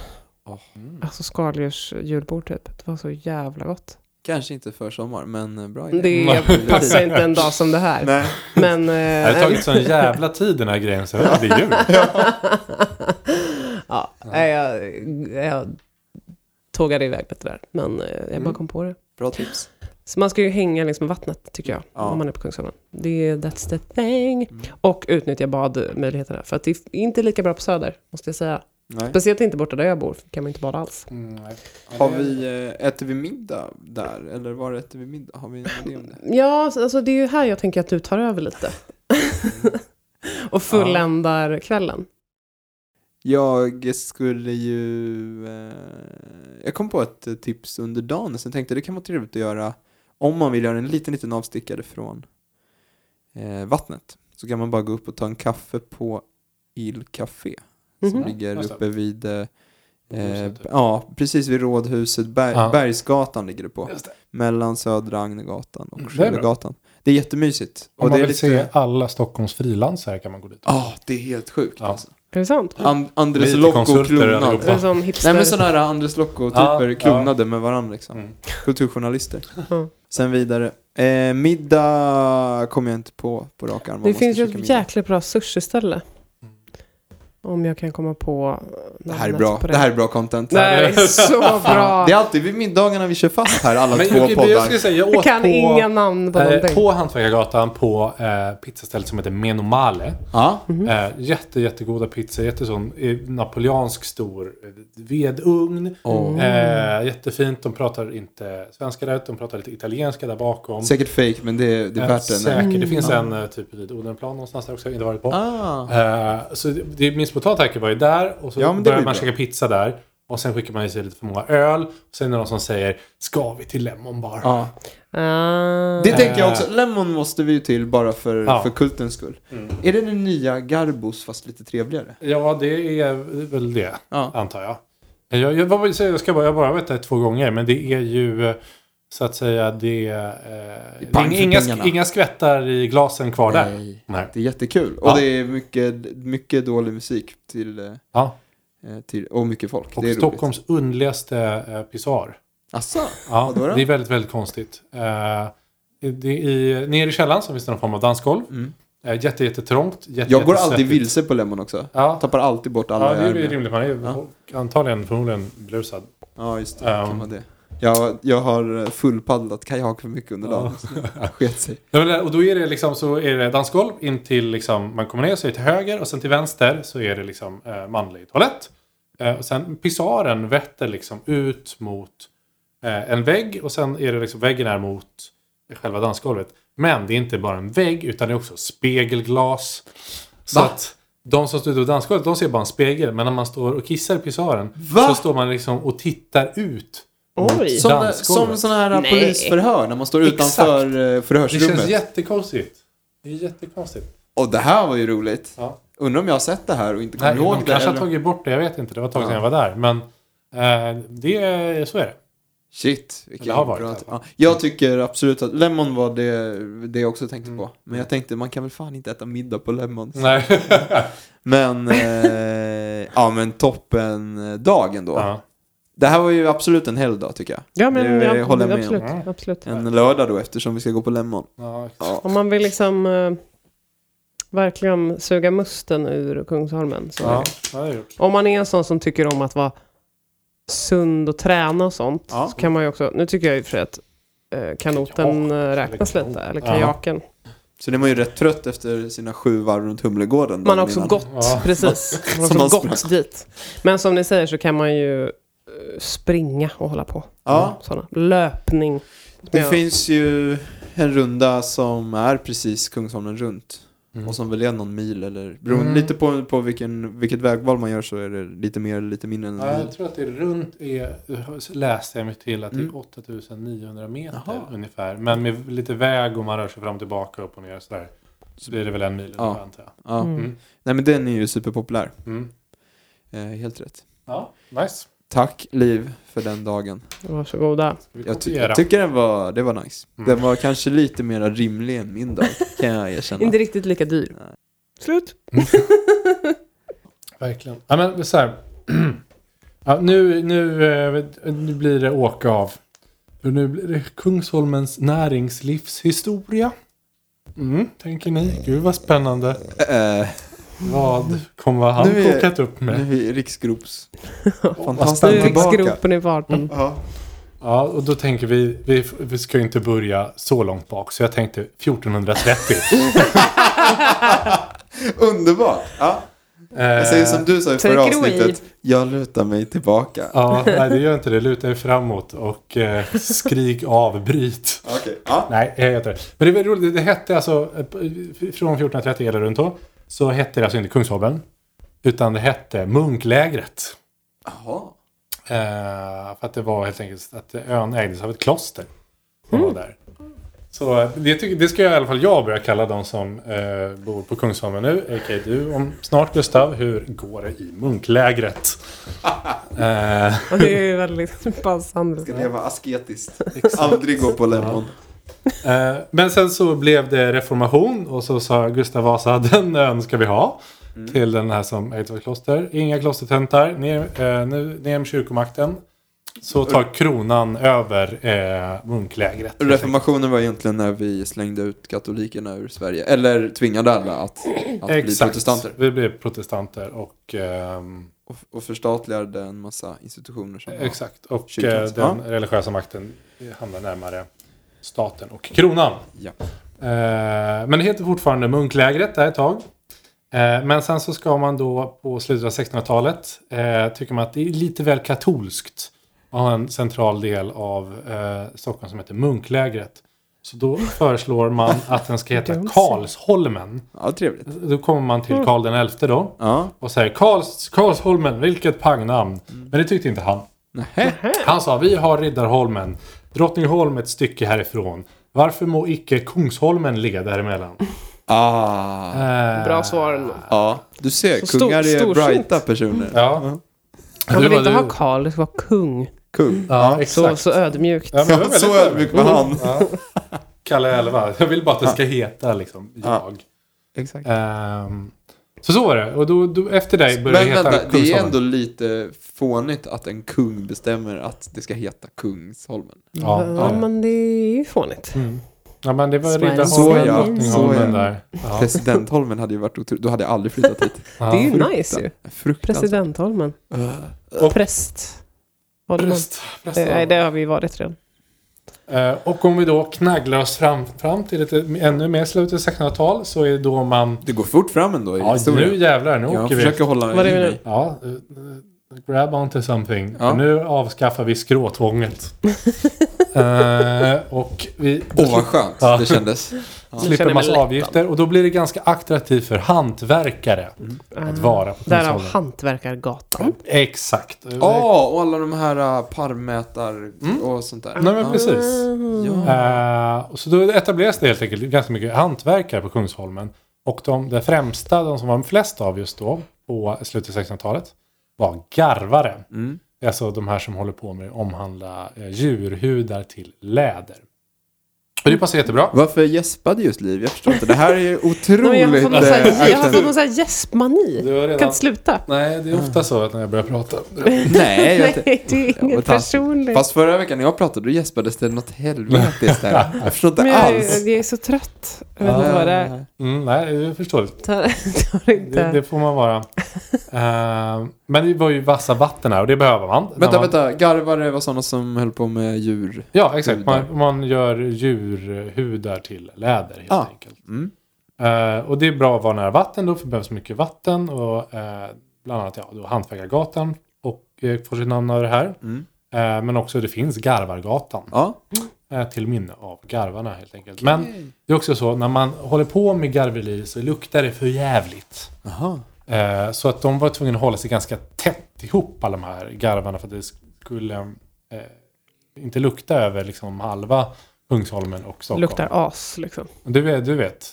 Mm. alltså skaldjursjulbord typ. Det var så jävla gott. Kanske inte för sommar, men eh, bra idé. Det Mm. passar inte en dag som det här. Nej. Men... Det har Eh, tagit sån jävla tid den här grejen så det blir jul. ja, nej, jag, jag tågade iväg lite där. Men eh, jag bara Mm. kom på det. Bra tips. Så man ska ju hänga längs med vattnet, tycker jag. Ja. Om man är på Kungsholmen. Det är that's the thing. Mm. Och utnyttja badmöjligheterna. För att det är inte lika bra på Söder, måste jag säga. Nej. Speciellt inte borta där jag bor, kan man inte bada alls. Mm, nej. Har vi, eh, äter vi middag där? Eller var äter vi middag? Har vi en idé om det? Ja, så- alltså det är ju här jag tänker att du tar över lite. och fulländar kvällen. Jag skulle ju... Eh, jag kom på ett eh, tips under dagen, så jag tänkte det kan vara trevligt att göra om man vill göra en liten, liten avstickare från eh, vattnet. Så kan man bara gå upp och ta en kaffe på Il Café. Som Mhm. ligger uppe vid... Eh, typ. ja, precis vid Rådhuset. Berg, Ja. Bergsgatan ligger det på. Det. Mellan Södra Agnegatan och Mm, det är bra. Sköllegatan. Det är jättemysigt. Om man det är vill se alla Stockholms frilansare kan man gå dit. Ja, det är helt sjukt Ja. alltså. Är det sant? An- Andres Lite Locco konsulter klonad. allihopa. Är det som hipster? Nej men sådana här Andres Locco-typer Ja, klonade med varandra liksom. Mm. Kulturjournalister. Sen vidare. Eh, middag kommer jag inte på på rak arm. Det man finns ju ett jäkligt bra sushi-ställe. Om jag kan komma på Det här är bra. på Det här är bra content. Det här är så bra. Det är alltid vid middagarna vi kör fast här, alla Men två jag, jag poddar. skulle säga, jag Jag åt kan på, inga namn på eh, någonting. på Hantverkargatan på eh, pizzastället som heter Menomale. Ja. Mhm. Eh, jätte, jättegoda pizzor, jättesån eh, napoleansk stor eh, vedugn. Och Eh, jättefint, de pratar inte svenska där, de pratar lite italienska där bakom. Säkert fake, men det, det är Eh, värt det. Säkert, det Mm. finns Ja. en typ vid Odenplan någonstans där också, inte varit på. Ah. Eh, så det, det, min spontana tanke var ju där och så Ja, blir man käka pizza där. Och sen skickar man i sig lite för många öl. Och sen är det någon som säger, ska vi till Lemon Bar? Ja. Ah. Det tänker jag också. Lemon måste vi ju till bara för, Ja. för kultens skull. Mm. Är det den nya Garbos fast lite trevligare? Ja, det är väl det, Ja. antar jag. Jag, jag, vad vill jag säga? jag ska bara, jag bara vet det två gånger, men det är ju eh, så att säga det... Eh, det är inga, inga skvättar i glasen kvar där. Nej. Nej. Det är jättekul. Och Ja. det är mycket, mycket dålig musik till, eh, Ja. eh, till, och mycket folk. Och det är Stockholms underligaste eh, pissoar. Asså? Ja, Vadå då? det är väldigt, väldigt konstigt. Eh, det är i, nere i källaren så finns det någon form av dansgolv. Mm. Eh, jätte, jättetrångt. Jätte, Jag går alltid vilse på Lemon också. Ja, Tappar alltid bort alla ja det är rimligt. Man är Ja. antagligen förmodligen brusad. Ja, just det. Um. kan vara det. Jag, jag har fullpaddlat kajak för mycket under Ja. dagen. det Sket sig. Ja, men, Och då är det liksom så är det dansgolv in till liksom, man kommer ner så är det till höger och sen till vänster så är det liksom eh, manlig toalett. Eh, och sen pisaren vetter liksom ut mot eh, en vägg och sen är det liksom väggen är mot själva dansgolvet. Men det är inte bara en vägg utan det är också spegelglas. Så Va? att de som står ute på dansgolvet de ser bara en spegel. Men när man står och kissar i pisaren Va? så står man liksom och tittar ut. Oj. Som, Dansgolvet. som sådana här Nej. polisförhör när man står Exakt. utanför eh, Det förhörsrummet. känns jättekonstigt. Det är jättekonstigt. Och det här var ju roligt. Ja. Undrar om jag har sett det här och inte kommer ihåg de det. kanske har tagit bort det. Jag vet inte. Det var ett tag sedan Ja. jag var där. Men eh, det, så är det. Shit, vilken Det har varit bra- ja. Jag tycker absolut att Lemon var det, det jag också tänkte Mm. på. Men jag tänkte, man kan väl fan inte äta middag på Lemons. Nej. Men, eh, ja men toppen eh, dag ändå. ja. Det här var ju absolut en helgdag tycker jag. Ja, men Det ja, håller jag med absolut. om. Absolut. En lördag då eftersom vi ska gå på Lemon. Ja, Ja. Om man vill liksom eh, verkligen suga musten ur Kungsholmen. Så ja, det. Om man är en sån som tycker om att vara sund och träna och sånt. Ja. Så kan man ju också, nu tycker jag och för att eh, kanoten Kajak, eh, räknas eller lite. Eller Ja. kajaken. Så det var ju rätt trött efter sina sju varv runt Humlegården. Man har också innan. gått, Ja. precis. Man har man också gått dit. Men som ni säger så kan man ju springa och hålla på. Ja. Såna. Löpning. Det Ja. finns ju en runda som är precis Kungsholmen runt. Mm. Och som väl är någon mil eller beroende Mm. lite på, på vilken, vilket vägval man gör så är det lite mer eller lite mindre än Ja, jag tror att det är runt, är, läste jag mig till, att det Mm. är 8900 meter Jaha. ungefär. Men med lite väg och man rör sig fram och tillbaka, upp och ner sådär. Så blir det väl en mil Ja. ungefär antar jag. Ja. Mm. Mm. Nej men den är ju superpopulär. Mm. Eh, helt rätt. Ja, nice. Tack Liv för den dagen. Varsågoda. Jag, ty- jag tycker den var, det var nice. Mm. Den var kanske lite mer rimlig än min dag, kan jag erkänna. Inte riktigt lika dyr. Nej. Slut. Verkligen. Ja, men så här. ja, nu, nu, eh, nu blir det åka av. För nu blir det Kungsholmens näringslivshistoria. Mm, tänker ni? Gud vad spännande. Eh, Vad kommer han Nu är- kokat upp nu med? är vi riksgrops. Fantastiskt Nu är tillbaka. riksgropen i farten. Ja. Ja, och då tänker vi, vi, vi ska ju inte börja så långt bak. Så jag tänkte 1430. Underbart! Ja. Jag säger som du sa i Take förra avsnittet. Jag lutar mig tillbaka. Ja, nej det gör inte det. Luta er framåt och eh, skrik avbryt. Okej. Ja. Nej, jag heter det. Men det var roligt. Det hette alltså, eh, från 1430 eller runt då, så hette det alltså inte Kungsholmen. Utan det hette Munklägret. Jaha. Eh, för att det var helt enkelt att ön ägdes av ett kloster. Som var där. Så det, det ska i alla fall jag börja kalla de som eh, bor på Kungsholmen nu, a.k.a. du, om snart Gustav. Hur går det i munklägret? eh, det är ju väldigt passande. Ska leva asketiskt. Aldrig gå på lemon. Eh, men sen så blev det reformation och så sa Gustav Vasa den ön ska vi ha. Till den här som Eidsvoll kloster. Inga klostertentar, ner, eh, nu, ner med kyrkomakten. Så tar kronan över eh, munklägret. Reformationen var egentligen när vi slängde ut katolikerna ur Sverige. Eller tvingade alla att, att bli protestanter. Vi blev protestanter och... ehm, Och, och förstatligade en massa institutioner som Exakt. Och eh, den religiösa makten hamnar närmare staten och kronan. Ja. Eh, men det heter fortfarande munklägret där ett tag. Eh, men sen så ska man då på slutet av 1600-talet eh, tycker man att det är lite väl katolskt att ha en central del av eh, Stockholm som heter munklägret. Så då föreslår man att den ska heta. Karlsholmen. Ja, trevligt. Då kommer man till Karl den elfte då Ja. och säger Karls, Karlsholmen, vilket pangnamn. Men det tyckte inte han. Nähä. Han sa vi har Riddarholmen, Drottningholm ett stycke härifrån. Varför må icke Kungsholmen ligga däremellan? Ah. Eh, Bra svar. ändå. Ja, du ser. Så stor- Kungar är storsint. brighta personer. Ja. Han vill inte du- ha Karl, det ska vara kung. Kung. Ja, Så, exakt. så ödmjukt. Ja, Ja, så ödmjuk var han. Ja. Kalle Elva. Jag vill bara att det ska heta liksom jag. Exakt. Ehm, så så var det. Och då, då, efter dig började Men det heta vänta, det är Kungsholmen. ändå lite fånigt att en kung bestämmer att det ska heta Kungsholmen. Ja, Ja, ja. men det är ju fånigt. Mm. Ja, men det var det. Riddarholmen, Drottningholmen ja. där. Ja. Presidentholmen hade ju varit otroligt. Då hade jag aldrig flyttat dit. Det är ju Ja. nice ju. Presidentholmen. Och- Präst. Präst, präst, Eh, Nej, det har vi varit redan. Eh, och om vi då knagglar oss fram, fram till lite ännu mer slutet av 1600-tal så är det då man... Det går fort fram ändå i Ja, historien. nu jävlar, nu Jag åker vi. försöker hålla Vad är i det nu? mig. Ja, eh, grab onto something. Ja. Nu avskaffar vi skråtvånget. Eh, och vi Åh, vad skönt Ja. det kändes. Jag slipper massa avgifter. Och då blir det ganska attraktivt för hantverkare att vara på Därav Kungsholmen. Hantverkargatan. Exakt. Ja, och alla de här uh, parmmätar och sånt där. Nej men Ja. precis. Ja. Och så då etableras det helt enkelt ganska mycket hantverkare på Kungsholmen. Och de, de främsta, de som var flest av just då, på slutet av 1600-talet, var garvare. Mm. Alltså de här som håller på med att omhandla eh, djurhudar till läder. Och det passar jättebra. Varför gäspade just Liv? Jag förstår inte. Det här är ju otroligt... men jag har fått någon, så eh, här, jag har fått någon så här gäspmani. Du har Kan redan... inte sluta. Nej, det är ofta så att när jag börjar prata. Nej, jag, Nej, det är inget personligt. Fast förra veckan när jag pratade då gäspades det något helvete istället. Jag förstår inte jag, alls. jag är så trött. Jag vet inte vad det är. Mm, nej, jag förstår det. Det, inte. det får man vara. Eh, men det var ju vassa vatten här och det behöver man. Vänta, man, vänta. Garvare var sådana som höll på med djur. Ja, exakt. Man, man gör djurhudar till läder helt Ah. enkelt. Mm. Eh, och det är bra att vara nära vatten då, för det behövs mycket vatten. Och eh, bland annat ja, då Hantverkargatan och eh, får sitt namn av det här. Mm. Men också det finns Garvargatan. Ja. Eh, till minne av garvarna helt enkelt. Men det är också så, när man håller på med garveri så luktar det för jävligt. Jaha. Eh, så att de var tvungna att hålla sig ganska tätt ihop alla de här garvarna för att det skulle eh, inte lukta över liksom halva Kungsholmen och Stockholm. Luktar as liksom. Du vet, du vet.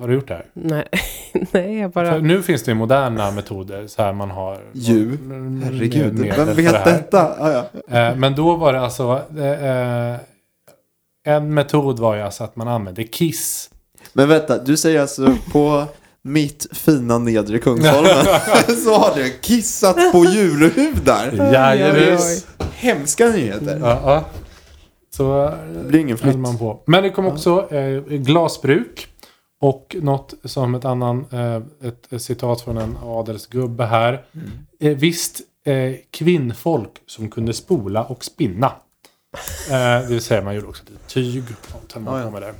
Har du gjort det här? Nej, nej jag För bara... nu finns det ju moderna metoder så här man har... Ju. Herregud, vem för vet det detta? Ah, ja. Eh, men då var det alltså... Eh, eh, en metod var ju alltså att man använde kiss. Men vänta, du säger alltså på mitt fina nedre Kungsholmen så har du kissat på djurhudar? Jajebus. Hemska nyheter. Ja, ja. Så eh, Det blir ingen flytt. man på. Men det kom också eh, glasbruk. Och något som ett annan, eh, ett, citat från en adelsgubbe här. Mm. Eh, visst eh, kvinnfolk som kunde spola och spinna. Eh, det vill säga man gjorde också tyg. Och Ja, ja. med där.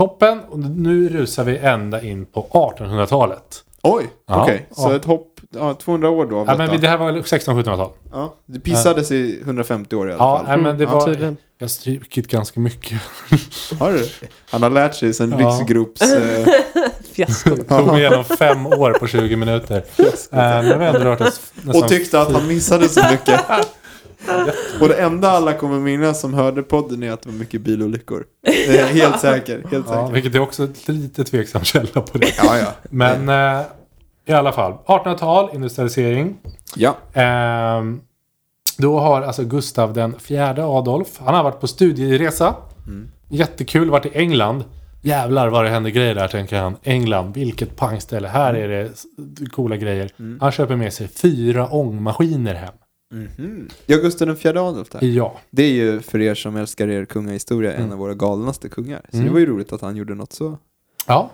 Toppen. Och nu rusar vi ända in på 1800-talet. Oj, Ja. okej. Så Ja. ett hopp, ja, 200 år då Ja, detta. men det här var 1600-1700-tal. Ja, det pissades i 1150 år i alla Ja, fall. nej, men det Ja, var... tydligen. Jag har strukit ganska mycket. Har du? Han har lärt sig sen Ja. riksgrops... Eh, Fiasko. Det tog mig igenom fem år på 20 minuter. Eh, men vi har ändå rört oss och tyckte att han missade så mycket. och det enda alla kommer minnas som hörde podden är att det var mycket bilolyckor. Eh, helt säker, helt Ja, säker. vilket är också ett lite tveksam källa på det. Ja, ja. Men eh, i alla fall, 1800-tal, industrialisering. Ja. Ehm, då har alltså Gustav den fjärde Adolf, han har varit på studieresa. Jättekul, varit i England. Jävlar vad det händer grejer där tänker han. England, vilket pangställe. Här är det coola grejer. Han köper med sig fyra ångmaskiner hem. Mhm. Ja, Gustav den fjärde Adolf där. Ja. Det är ju för er som älskar er kungahistoria en Mm. av våra galnaste kungar. Så Mm. det var ju roligt att han gjorde något så. ja.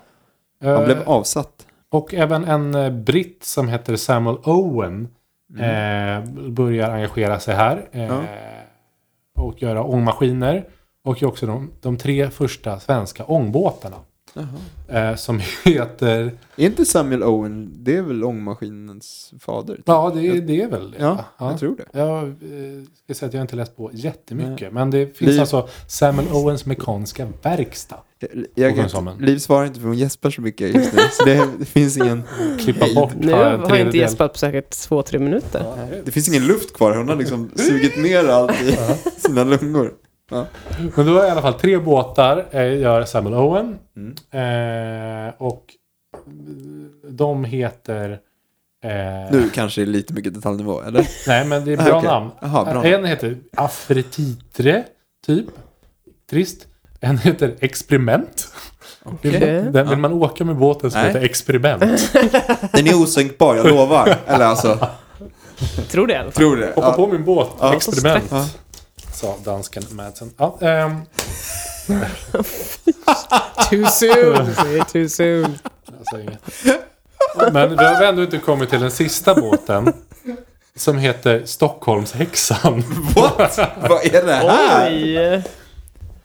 Han Eh, blev avsatt. Och även en eh, britt som heter Samuel Owen eh, börjar engagera sig här. Eh, Ja. Och göra ångmaskiner. Och också de, de tre första svenska ångbåtarna. Jaha. Eh, som heter... Är inte Samuel Owen, det är väl ångmaskinens fader? typ? Ja, det, är- det är väl det. Ja, ja. jag tror det. Jag eh, ska säga att jag inte läst på jättemycket. Men det finns Liv- alltså Samuel Owens mekaniska verkstad. Jag, Kungsholmen. Liv svarar inte för hon gäspar så mycket just nu. Så det, det finns ingen... Klippa bort Nu har jag inte gäspat på säkert två, tre minuter. Det finns ingen luft kvar. Hon har liksom sugit ner allt i sina lungor. Men då är i alla fall tre båtar eh, gör Samuel Owen. Mm. Eh, och de heter... Eh, Nu kanske det är lite mycket detaljnivå, eller? Nej, men det är bra Okej. namn. Jaha, bra namn. en heter Afretitre, typ. Trist. En heter Experiment. Okej. den vill man åka med båten som Nej. heter Experiment. Den är osänkbar, jag lovar. Eller alltså, Tror det i alla fall. tror det. Hoppa på min båt, Ja. Experiment. Sa dansken Madsen. Ja, ehm, Too soon. Too soon. Men vi har ändå inte kommit till den sista båten. Som heter Stockholmshäxan. What? Vad är det här? Oj!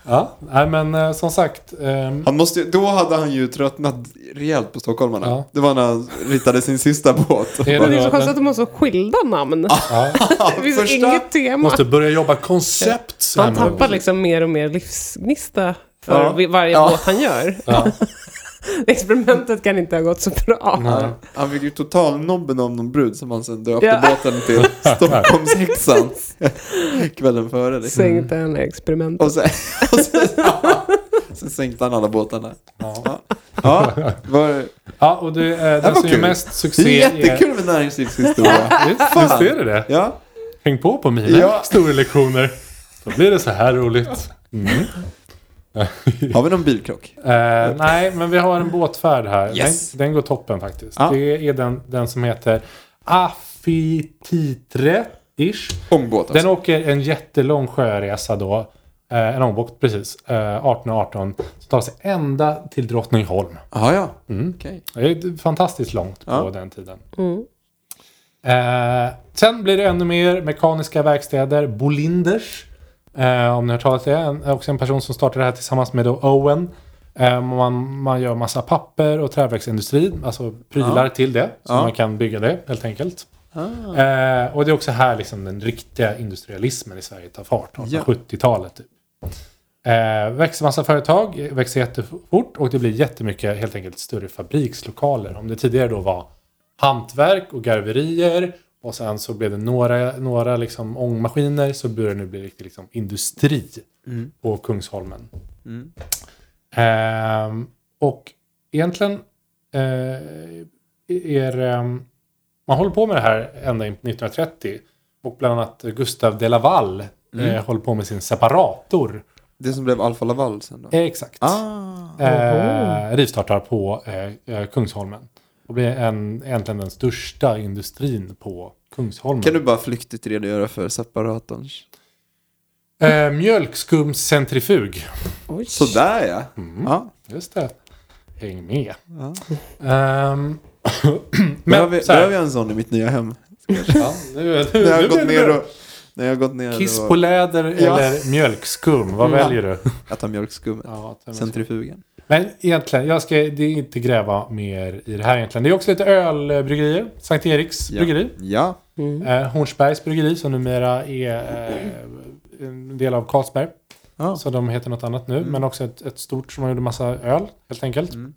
Ja, nej men eh, som sagt. ehm, Han måste, då hade han ju tröttnat rejält på stockholmarna. Ja. Det var när han ritade sin sista båt. Är Men det är så konstigt den- att de har så skilda namn. ja, Det finns Första- inget tema. måste börja jobba koncept. Han tappar liksom mer och mer livsgnista för Ja. varje Ja. båt han gör. Experimentet kan inte ha gått så bra. nej. Han fick ju total nobben av någon brud som han sen döpte Ja. båten till Stockholmshäxan. Kvällen före. Liksom. Sänkte han experimentet. Och sen, och sen, sen sänkte han alla båtarna. Ja. Ja, var, ja, och det, eh, den var som gör kul. mest det succé är jättekul med näringslivshistoria. Visst, visst är det det? Ja, Häng på på mina Ja. historielektioner. Då blir det så här roligt. Mm. har vi någon bilkrock? Eh, nej, men vi har en båtfärd här. Yes. Den, den går toppen faktiskt. Ja. Det är den, den som heter Afititre-ish. Ångbåt alltså. Den åker en jättelång sjöresa då. Eh, en ångbåt, precis. Eh, 1818. Som tar sig ända till Drottningholm. Jaha, ja. Mm. Okej. Det är fantastiskt långt på Ja. den tiden. Mm. Eh, sen blir det ännu mer mekaniska verkstäder. Bolinders. Eh, om ni har hört talas om det. Också en person som startade det här tillsammans med Owen. Eh, man, man gör massa papper och träverksindustri. Alltså prylar Ja. till det. Så Ja. man kan bygga det helt enkelt. Ah. Eh, och det är också här liksom den riktiga industrialismen i Sverige tar fart. Ja. 1870-talet typ. Eh, växer massa företag, växer jättefort och det blir jättemycket helt enkelt större fabrikslokaler. Om det tidigare då var hantverk och garverier och sen så blev det några, några liksom ångmaskiner så börjar det nu bli riktigt liksom industri Mm. på Kungsholmen. Mm. Ehm, och egentligen eh, är ehm, man håller på med det här ända in på 1930 och bland annat Gustav de Laval Mm. eh, håller på med sin separator. Det som blev Alfa Laval sen då? Eh, exakt. Ah. Eh, rivstartar på eh, eh, Kungsholmen. Och blir en, egentligen den största industrin på Kungsholmen. Kan du bara flyktigt redogöra för separatorns? Eh, mjölkskumscentrifug. Oj. Sådär ja. Mm, ja. Just det. Häng med. ja. Ehm, Behöver, så här- behöver jag en sån i mitt nya hem? Ja, nu, nu, När jag har gått ner och... När jag har gått ner Kiss och... på läder eller mjölkskum, vad Mm. väljer du? Jag tar mjölkskummet. Ja, Centrifugen. Men egentligen, jag ska det är inte gräva mer i det här egentligen. Det är också lite ölbryggerier. Sankt Eriks Ja. bryggeri. Ja. Mm. Eh, Hornsbergs bryggeri som numera är eh, en del av Carlsberg. ja. Så de heter något annat nu. Mm. Men också ett, ett stort som man gjorde massa öl helt enkelt. Mm.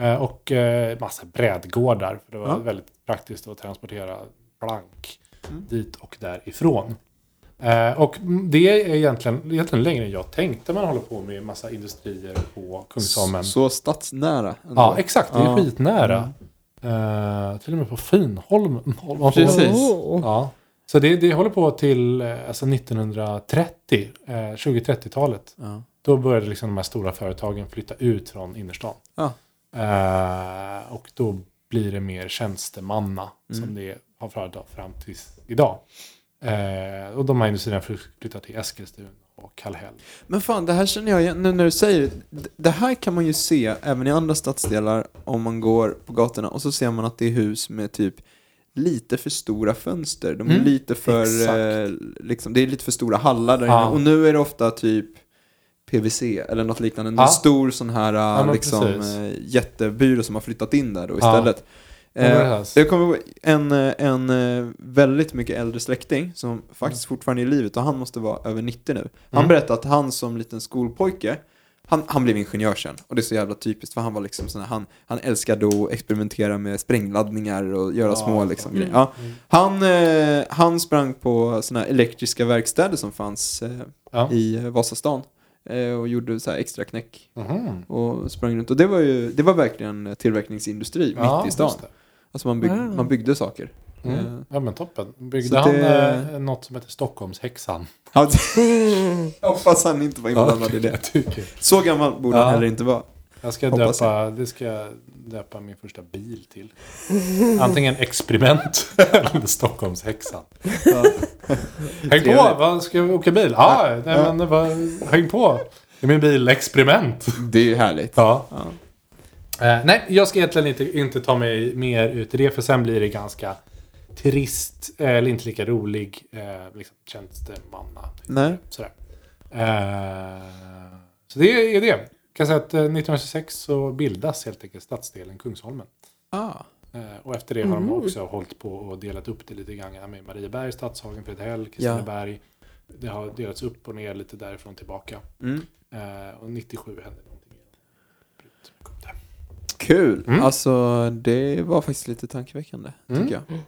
Eh, och eh, massa brädgårdar. För det var Ja. väldigt praktiskt att transportera blank Mm. dit och därifrån. Eh, och det är egentligen, egentligen längre än jag tänkte man håller på med massa industrier på Kungsholmen. Så stadsnära. ändå. Ja, exakt. Det är Ja. skitnära. Eh, till och med på Finholm. Precis. Oh. Ja. Så det, det håller på till eh, alltså 1930, eh, 20-30-talet. Ja. Då började liksom de här stora företagen flytta ut från innerstan. Ja. Eh, och då blir det mer tjänstemanna Mm. som det har varit fram till idag. Eh, och de här industrierna flyttar till Eskilstuna och Kallhäll. Men fan, det här känner jag igen. Nu när du säger det. Det här kan man ju se även i andra stadsdelar om man går på gatorna och så ser man att det är hus med typ lite för stora fönster. De är Mm, lite för, eh, liksom, det är lite för stora hallar där Ja. inne. Och nu är det ofta typ PVC eller något liknande. En Ja. stor sån här Ja, liksom, precis. eh, jättebyrå som har flyttat in där då istället. Ja, Eh, jag kommer ihåg en, eh, en eh, väldigt mycket äldre släkting som faktiskt fortfarande är i livet och han måste vara över 90 nu. Han Mm. berättade att han som liten skolpojke, han, han blev ingenjör sen och det är så jävla typiskt för han var liksom sån här, han, han älskade att experimentera med sprängladdningar och göra Ja, små liksom mm. grejer. Ja. Mm. Han, eh, han sprang på såna här elektriska verkstäder som fanns eh, Ja. i eh, Vasastan och gjorde så här extra knäck Mhm. och sprang runt och det var ju, det var verkligen tillverkningsindustri Ja, mitt i stan. Alltså man, bygg, Wow. man byggde saker. Mm. Eh, Ja men toppen. Byggde Så han det- eh, något som heter Stockholmshäxan? Ja, jag hoppas han inte var inblandad i det. jag tycker. Så gammal borde Ja. han heller inte vara. Jag ska Hoppas döpa, det ska jag döpa min första bil till. Antingen experiment eller Stockholmshäxan. Ja. Häng på, vad ska vi åka bil? Ja, nej, men vad, häng på. Det är min bil experiment. Det är ju härligt. Ja. Ja. Eh, nej, jag ska egentligen inte, inte ta mig mer ut i det för sen blir det ganska trist, eh, eller inte lika rolig, eh, liksom tjänstemanna. Nej. Sådär. Eh, så det är det. Jag kan säga att eh, 1926 så bildas helt enkelt stadsdelen Kungsholmen. Ah. Eh, och efter det har de Mhm. också hållit på och delat upp det lite grann med Marieberg, Stadshagen, Fredhäll, Kristineberg. Det har delats upp och ner lite därifrån tillbaka. Mm. Eh, och 97 hände någonting. Kul! Mm. Alltså det var faktiskt lite tankeväckande, Mm. tycker jag.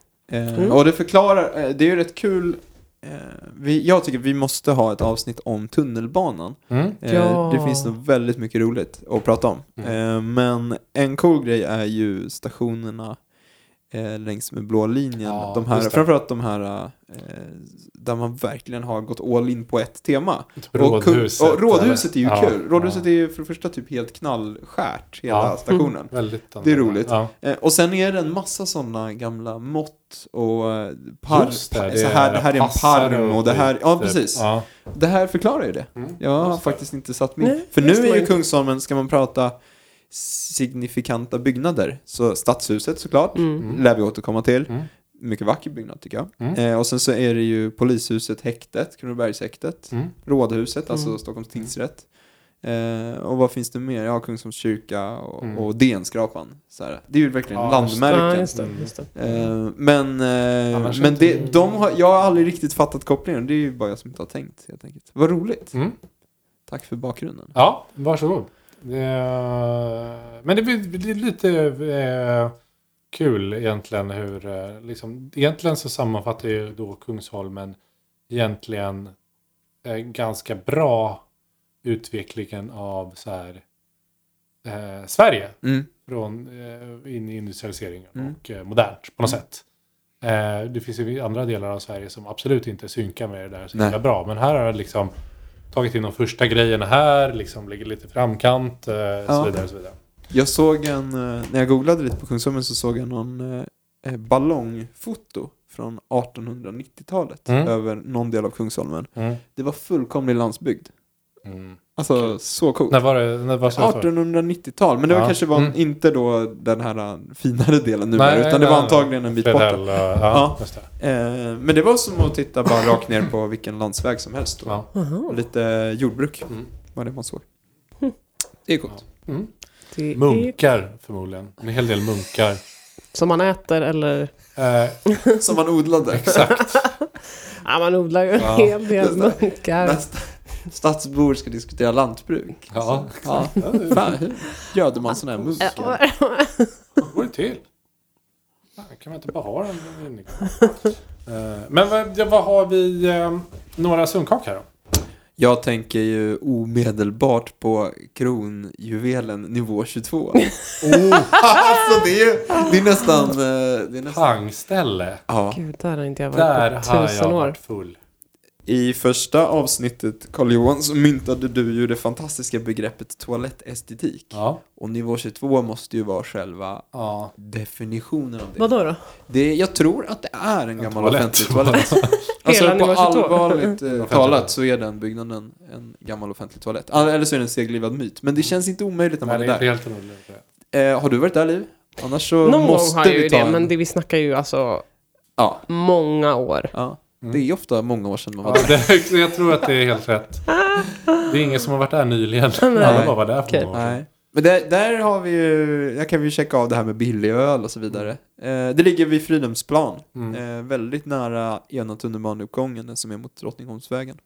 Eh, Mm. Och det förklarar, eh, det är ju rätt kul. Eh, vi, jag tycker vi måste ha ett avsnitt om tunnelbanan. Mm. Eh, Ja. Det finns nog väldigt mycket roligt att prata om. Mm. Eh, men en cool grej är ju stationerna eh, längs med blå linjen. Ja, de här, framförallt de här eh, där man verkligen har gått all in på ett tema. Typ Och, Rådhuset. och rådhuset är ju eller? kul. Rådhuset är ju för det första typ helt knallskärt, hela Ja. stationen. Ja, väldigt Det är roligt. Ja. Eh, och sen är det en massa sådana gamla mått och eh, par, Just det, par, det så här, det här är en parm och det här, ja typ. precis. Ja. Det här förklarar ju det. Mm. Jag har det. faktiskt inte satt mig För nu är ju. Kungsholmen, ska man prata signifikanta byggnader, så Stadshuset såklart, Mm. lär vi återkomma till. Mm. Mycket vacker byggnad tycker jag. Mm. Eh, och sen så är det ju polishuset, häktet, Kronobergshäktet, Mm. Rådhuset, alltså Mm. Stockholms tingsrätt. Eh, och vad finns det mer? Ja, Kungsholms kyrka och, Mm. och DN-skrapan. Så här. Det är ju verkligen Ja, landmärken. just det. Mm. Just det. Eh, men eh, men det, de har, jag har aldrig riktigt fattat kopplingen. Det är ju bara jag som inte har tänkt helt enkelt. Vad roligt. Mm. Tack för bakgrunden. Ja, varsågod. Det, men det blir lite eh, kul egentligen hur, eh, liksom, egentligen så sammanfattar ju då Kungsholmen egentligen eh, ganska bra utvecklingen av så här, eh, Sverige Mm. från eh, in i industrialiseringen Mm. och eh, modernt på något Mm. sätt. Eh, det finns ju andra delar av Sverige som absolut inte synkar med det där så himla bra. Men här har jag liksom tagit in de första grejerna här, liksom ligger lite framkant, eh, Ja. så vidare. Så vidare. Jag såg en, eh, när jag googlade lite på Kungsholmen så såg jag någon eh, eh, ballongfoto från 1890-talet Mm. över någon del av Kungsholmen. Mm. Det var fullkomlig landsbygd. Mm. Alltså så coolt. När var det? När var det? 1890-tal, men det var Ja. kanske var Mm. inte då den här eh, finare delen nu Nej, utan nej, det var nej. antagligen en bit borta. Fredell, eh, ja, Ja. Eh, men det var som att titta bara rakt ner på vilken landsväg som helst. Då. Ja. Lite jordbruk Mm. var det man såg. Det är coolt. Mm. Det är Munkar förmodligen. En hel del munkar. som man äter eller... Eh, Som man odlade. exakt. Ja, man odlar ju en Ja. hel del munkar. Nästa stadsbor ska diskutera lantbruk. Ja, Ja. Fan, hur göder man sådana här munkar? Hur går det till? Fan, kan man inte bara ha den? Eh, Men vad, vad har vi? Eh, några sunkak här då? Jag tänker ju omedelbart på kronjuvelen nivå 22. Oh, alltså det är, det är nästan... eh, Det är nästan pangställe. ja. Gud, där har inte jag Där varit på har tusen jag år. varit full. I första avsnittet, Carl Johan, så myntade du ju det fantastiska begreppet toalettestetik. Ja. Och nivå 22 måste ju vara själva ja. definitionen av det. Vadå då? det jag tror att det är en gammal toalett. offentlig toalett. alltså Hela på nivå 22. allvarligt eh, talat så är den byggnaden en gammal offentlig toalett. Ah, Eller så är det en seglivad myt. Men det känns inte omöjligt när Nej, man det är är inte där. helt roligt. Eh, har du varit där Liv? Annars så Någon gång måste har jag vi ju ta det, en... men det, vi snackar ju alltså Ja, många år. ja. Mm. Det är ofta många år sedan man var Ja, där. det, jag tror att det är helt rätt. Det är ingen som har varit där nyligen. Nej. Alla bara var där för Okej. några år sedan. Nej. Men där, där har vi ju, jag kan vi checka av det här med billig öl och så vidare. Eh, det ligger vid Fridhemsplan. Mm. Eh, väldigt nära ena tunnelbaneuppgången, som är mot Drottningholmsvägen.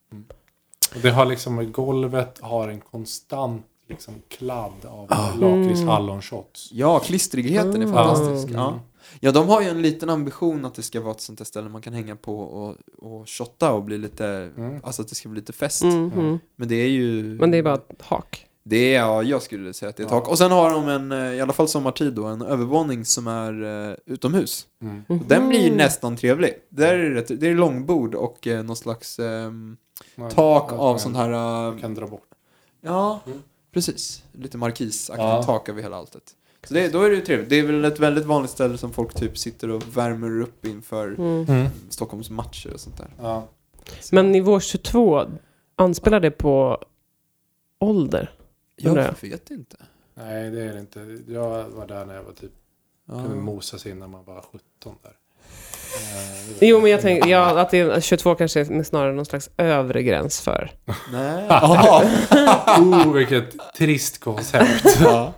Och det har liksom, golvet har en konstant liksom kladd av Ah. lakrits Mm. hallonshots. Ja, klistrigheten är Mm. fantastisk. Mm. Ja. Ja, de har ju en liten ambition att det ska vara ett sånt där ställe man kan hänga på och, och shotta och bli lite, Mm. alltså att det ska bli lite fest. Mm, mm. Men det är ju... Men det är bara ett hak. Det är, ja, jag skulle säga att det är ett Ja. tak. Och sen har de en, eh, i alla fall sommartid då, en övervåning som är eh, utomhus. Mm. Och Den blir ju Mhm. nästan trevlig. Där är det, rätt- det är långbord och eh, någon slags ehm, Man- tak av sånt här... man eh, kan dra bort. ja, Mm. precis. Lite markisaktigt Ja. tak över hela alltet. Så det, då är det ju trevligt. Det är väl ett väldigt vanligt ställe som folk typ sitter och värmer upp inför Mm. Stockholms matcher och sånt där. Ja. Men nivå 22, anspelar det på ålder? Jag vet inte. Nej, det är det inte. Jag var där när jag var typ, kunde Ja. mosas in när man var 17 där. Eh, Jo, men jag tänker ja, att det är, 22 kanske är snarare någon slags övre gräns för. Nej. Oh, vilket trist koncept. Ja.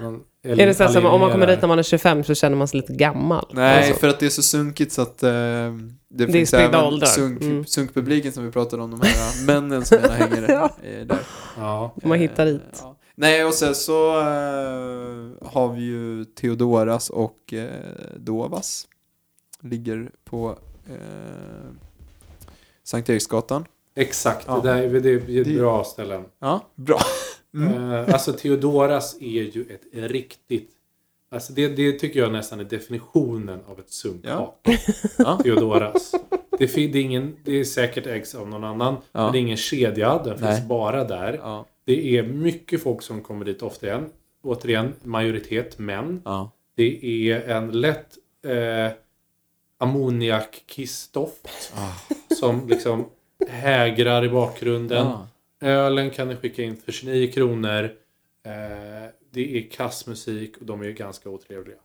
Man Är det så som om man kommer dit när man är 25 så känner man sig lite gammal? Nej, Alltså. för att det är så sunkigt så att eh, det, är finns även åldrar. sunk, Mm. sunkpubliken som vi pratade om, de här männen som gärna hänger Ja. eh, där. Ja. Man hittar dit. Ja. Nej, och sen så eh, har vi ju Theodoras och eh, Dovas. Ligger på eh, Sankt Eriksgatan. Exakt, Ja. det, där, är- det är Det- bra ställen. Ja, bra. Mm. Eh, alltså Theodoras är ju ett riktigt... Alltså det, det tycker jag nästan är definitionen av ett sunkhak. Ja. Theodoras. Det, det, är ingen, det är säkert ägs av någon annan. Ja. Men det är ingen kedja. Den Nej. finns bara där. Ja. Det är mycket folk som kommer dit ofta igen. Återigen, majoritet män. Ja. Det är en lätt eh, ammoniakkissdoft Ah. som liksom hägrar i bakgrunden. Ja. Ölen kan ni skicka in för 29 kronor. Eh, det är kassmusik och de är ganska otrevliga.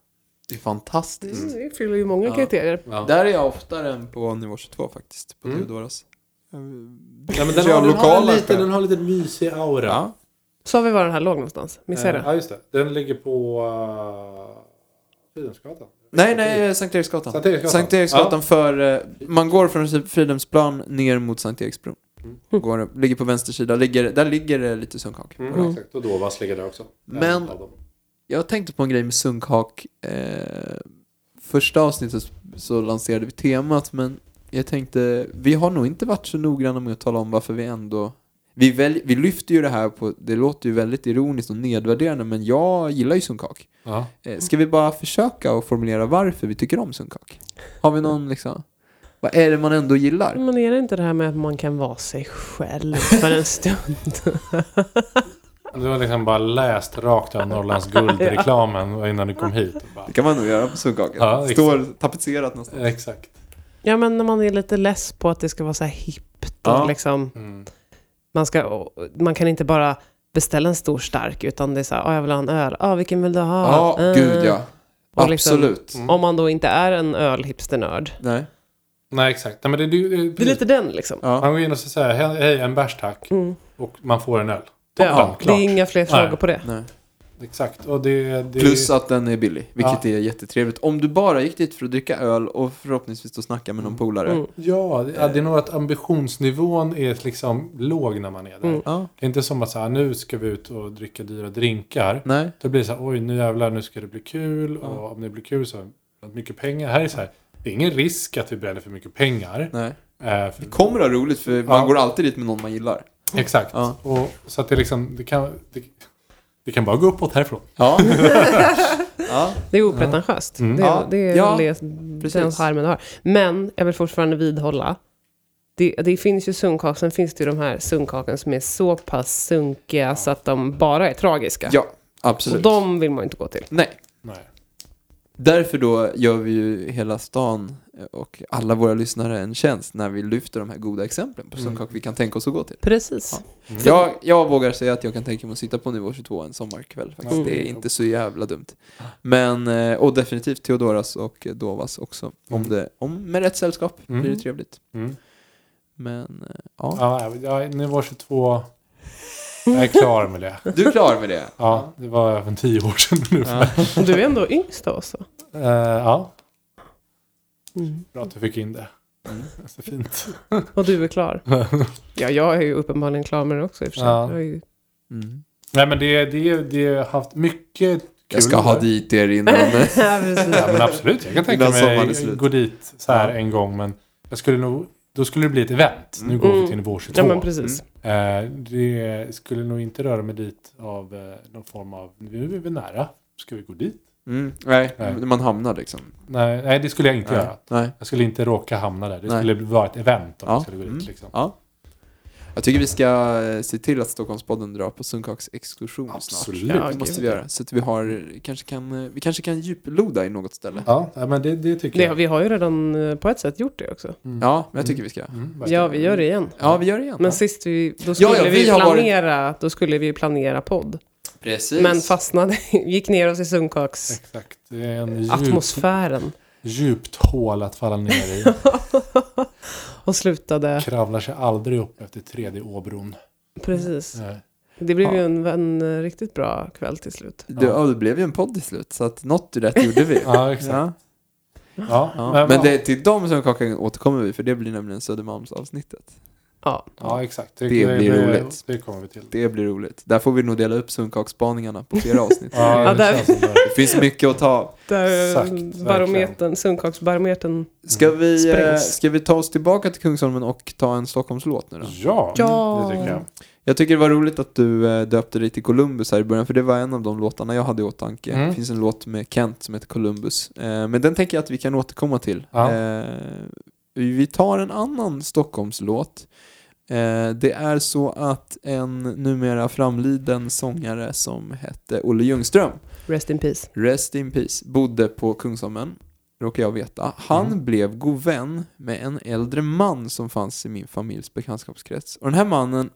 Det är fantastiskt. Mm, det fyller ju många Ja. kriterier. Ja. Där är jag oftare än på nivå 22 faktiskt, på Mm. Theodoras. Ja, men den, har, den, har en lite, den har lite mysig aura. Ja. Sa vi var den här låg någonstans? Missade Eh, ja, just det. Den ligger på uh, Fridhemsgatan. Nej, nej, Sankt Eriksgatan. Sankt Eriksgatan. Sankt Eriksgatan för... eh, Man går från Fridhemsplan ner mot Sankt Eriksbron. Mm. Går, ligger på vänster sida. Ligger, där ligger det lite sunkhak. Mm, Mm. Exakt, och Dovas ligger där också. Men-. Jag tänkte på en grej med sunkhak. Eh, första avsnittet så lanserade vi temat, men jag tänkte, vi har nog inte varit så noggranna med att tala om varför vi ändå... Vi, väl, vi lyfter ju det här på, det låter ju väldigt ironiskt och nedvärderande, men jag gillar ju sunkhak. Ja. Eh, ska vi bara försöka att formulera varför vi tycker om sunkhak? Har vi någon liksom... Vad är det man ändå gillar? Men är det inte det här med att man kan vara sig själv för en stund? Du har liksom bara läst rakt av Norrlands guld-reklamen innan du kom hit. Och bara, Det kan man nog göra på sunkhaken. Ja, Står tapetserat någonstans. exakt. Ja, men när man är lite less på att det ska vara så här hippt och Ja. liksom, Mm. man, ska, man kan inte bara beställa en stor stark, utan det är så här, ah, jag vill ha en öl. Ah, vilken vill du ha? Ja, Eh, gud ja. och liksom- Absolut. Mm. Om man då inte är en ölhipsternörd. Nej. Nej, exakt. Nej, men det, det, det, Det är lite den liksom. Ja. Man går in och säger hej, hej, en bärs tack. Mm. Och man får en öl. Ja, Toppen, det klart. är inga fler Nej. frågor på det. Nej. Exakt. Och det, det, Plus att den är billig, vilket Ja. är jättetrevligt. Om du bara gick dit för att dricka öl och förhoppningsvis då snacka med någon polare. Mm. Ja, det, ja, det är nog att ambitionsnivån är liksom låg när man är där. Mm. Ja, Det är inte som att så här, nu ska vi ut och dricka dyra drinkar. nej. Då blir det så här, oj nu jävlar, nu ska det bli kul. Ja. Och om det blir kul så mycket pengar. Här är så här, det är ingen risk att vi bränner för mycket pengar. nej. Eh, för, Det kommer att ha roligt för man Ja. går alltid dit med någon man gillar. exakt. Ja. Och, så att det liksom, det kan, det, det kan bara gå uppåt härifrån. Ja. ja. Det är opretentiöst. Mm. Det, Ja, det är ja, det, precis. den charmen har. Men jag vill fortfarande vidhålla. Det, det finns ju sunkak, sen finns det ju de här sunkhaken som är så pass sunkiga så att de bara är tragiska. ja, och absolut. de vill man inte gå till. Nej. Nej. Därför då gör vi ju hela stan och alla våra lyssnare en tjänst när vi lyfter de här goda exemplen på Mm. vi kan tänka oss att gå till. Precis. Mm. Jag, jag vågar säga att jag kan tänka mig att sitta på nivå 22 en sommarkväll faktiskt. Mm. Det är inte så jävla dumt. Men, eh, och definitivt Theodoras och Dovas också. Om Mm. det, om, med rätt sällskap Mm. blir det trevligt. Mm. Men, eh, ja. Ja, ja, nivå 22. Jag är klar med det. Du är klar med det? Ja, det var även tio år sedan nu. Ja. Och du är ändå yngst av oss. så. Eh, ja, Mm. bra att du fick in det. Mm. Så fint. Och du är klar. Ja, jag är ju uppenbarligen klar med det också i och för sig. Ja. Ju... Mm. Nej men det, det, det har haft mycket kul. Jag ska ha där. dit er innan. ja, men absolut, jag kan tänka mig gå dit så här Ja. en gång. Men jag skulle nog, då skulle det bli ett event. Nu går vi Mm. till nivå 22. Ja, men precis. Eh, det skulle nog inte röra mig dit av eh, någon form av, nu är vi nära. Ska vi gå dit? Mm. Nej, Nej. man hamnar liksom. Nej, nej det skulle jag inte Nej. göra. Nej. Jag skulle inte råka hamna där. Det Nej. skulle vara ett event om Ja. jag skulle gå dit. Mm. Liksom. Ja. Jag tycker vi ska eh, se till att Stockholmspodden drar på Sunkaks exkursion Absolut. snart. Ja, det måste vi göra. Så att vi har, kanske kan, eh, vi kanske kan djuploda i något ställe. Ja, men det, det tycker Det, jag. vi har ju redan eh, på ett sätt gjort det också. Mm. Ja, men jag tycker vi ska. Mm. Ja, vi gör det igen. Ja, vi gör det igen. Men sist vi, då skulle Ja, ja, vi, vi har varit- planera, då skulle vi planera podd. Precis. Men fastnade, gick ner oss i sunkaks Exakt. Det är en djup... atmosfären. Djupt hål att falla ner i. Och slutade, Kravlar sig aldrig upp efter tredje åbron. precis. Nej. Det blev Ja. ju en, en riktigt bra kväll till slut. Det, ja, det blev ju en podd till slut, så att något rätt gjorde vi. Ja, exakt. Ja. Ja, Ja. men, Men det, till de som kakan återkommer vi, för det blir nämligen Södermalmsavsnittet. Ja, Ja, exakt. Det blir roligt. Det kommer vi till. Det blir roligt. Där får vi nog dela upp sunkaksspaningarna på flera avsnitt. Ja, Ja, det där- det. Det finns mycket att ta av. där barometern, sunkakaksbarometern. Ska vi, eh, Sprängs. ska vi ta oss tillbaka till Kungsholmen och ta en Stockholmslåt nu då? Ja, Ja. det tycker jag. Jag tycker det var roligt att du eh, döpte dig till Columbus här i början, för det var en av de låtarna jag hade i åtanke. Mm. Det finns en låt med Kent som heter Columbus. Eh, men den tänker jag att vi kan återkomma till. Ja. Vi tar en annan Stockholmslåt. Eh, det är så att en numera framliden sångare som hette Olle Ljungström, Rest in peace. Rest in Peace, bodde på Kungsholmen, råkar jag veta. Han Mm. blev god vän med en äldre man som fanns i min familjs bekantskapskrets. Och den här mannen,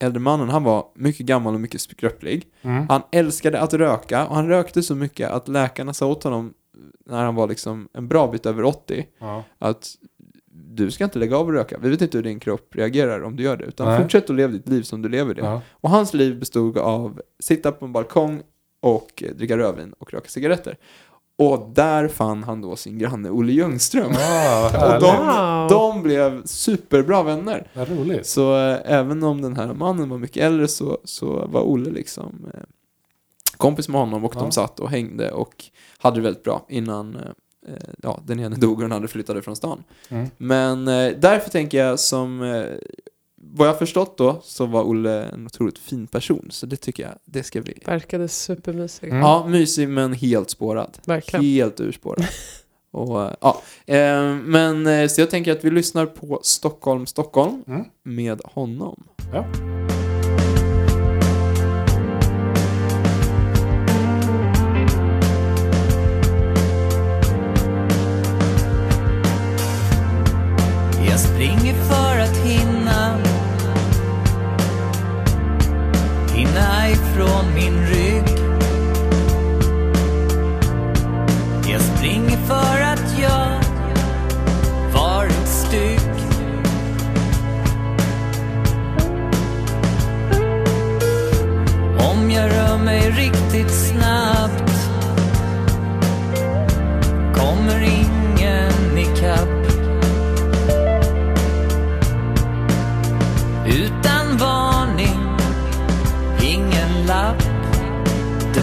äldre mannen, han var mycket gammal och mycket skröplig. Mm. Han älskade att röka och han rökte så mycket att läkarna sa åt honom när han var liksom en bra bit över 80 Ja. att du ska inte lägga av att röka. Vi vet inte hur din kropp reagerar om du gör det. Utan Nej. fortsätt att leva ditt liv som du lever det. Ja. Och hans liv bestod av sitta på en balkong och dricka rödvin och röka cigaretter. Och där fann han då sin granne Olle Ljungström. Ja, Och de, Wow. de blev superbra vänner. Vad roligt. Så eh, även om den här mannen var mycket äldre så, så var Olle liksom eh, kompis med honom och Ja. de satt och hängde och hade det väldigt bra innan eh, ja, den ene dog och den andra flyttade från stan. Mm. Men eh, därför tänker jag som, eh, vad jag har förstått då, så var Olle en otroligt fin person. Så det tycker jag, det ska vi. Verkade supermysig. Mm. Ja, mysig men helt spårad. Verkligen. Helt urspårad. och, eh, ja. eh, men eh, så jag tänker att vi lyssnar på Stockholm, Stockholm Mm. med honom. Ja. För att hinna. Hinna ifrån min rygg. Jag springer för att jag varit stygg Om jag rör mig riktigt snabbt kommer in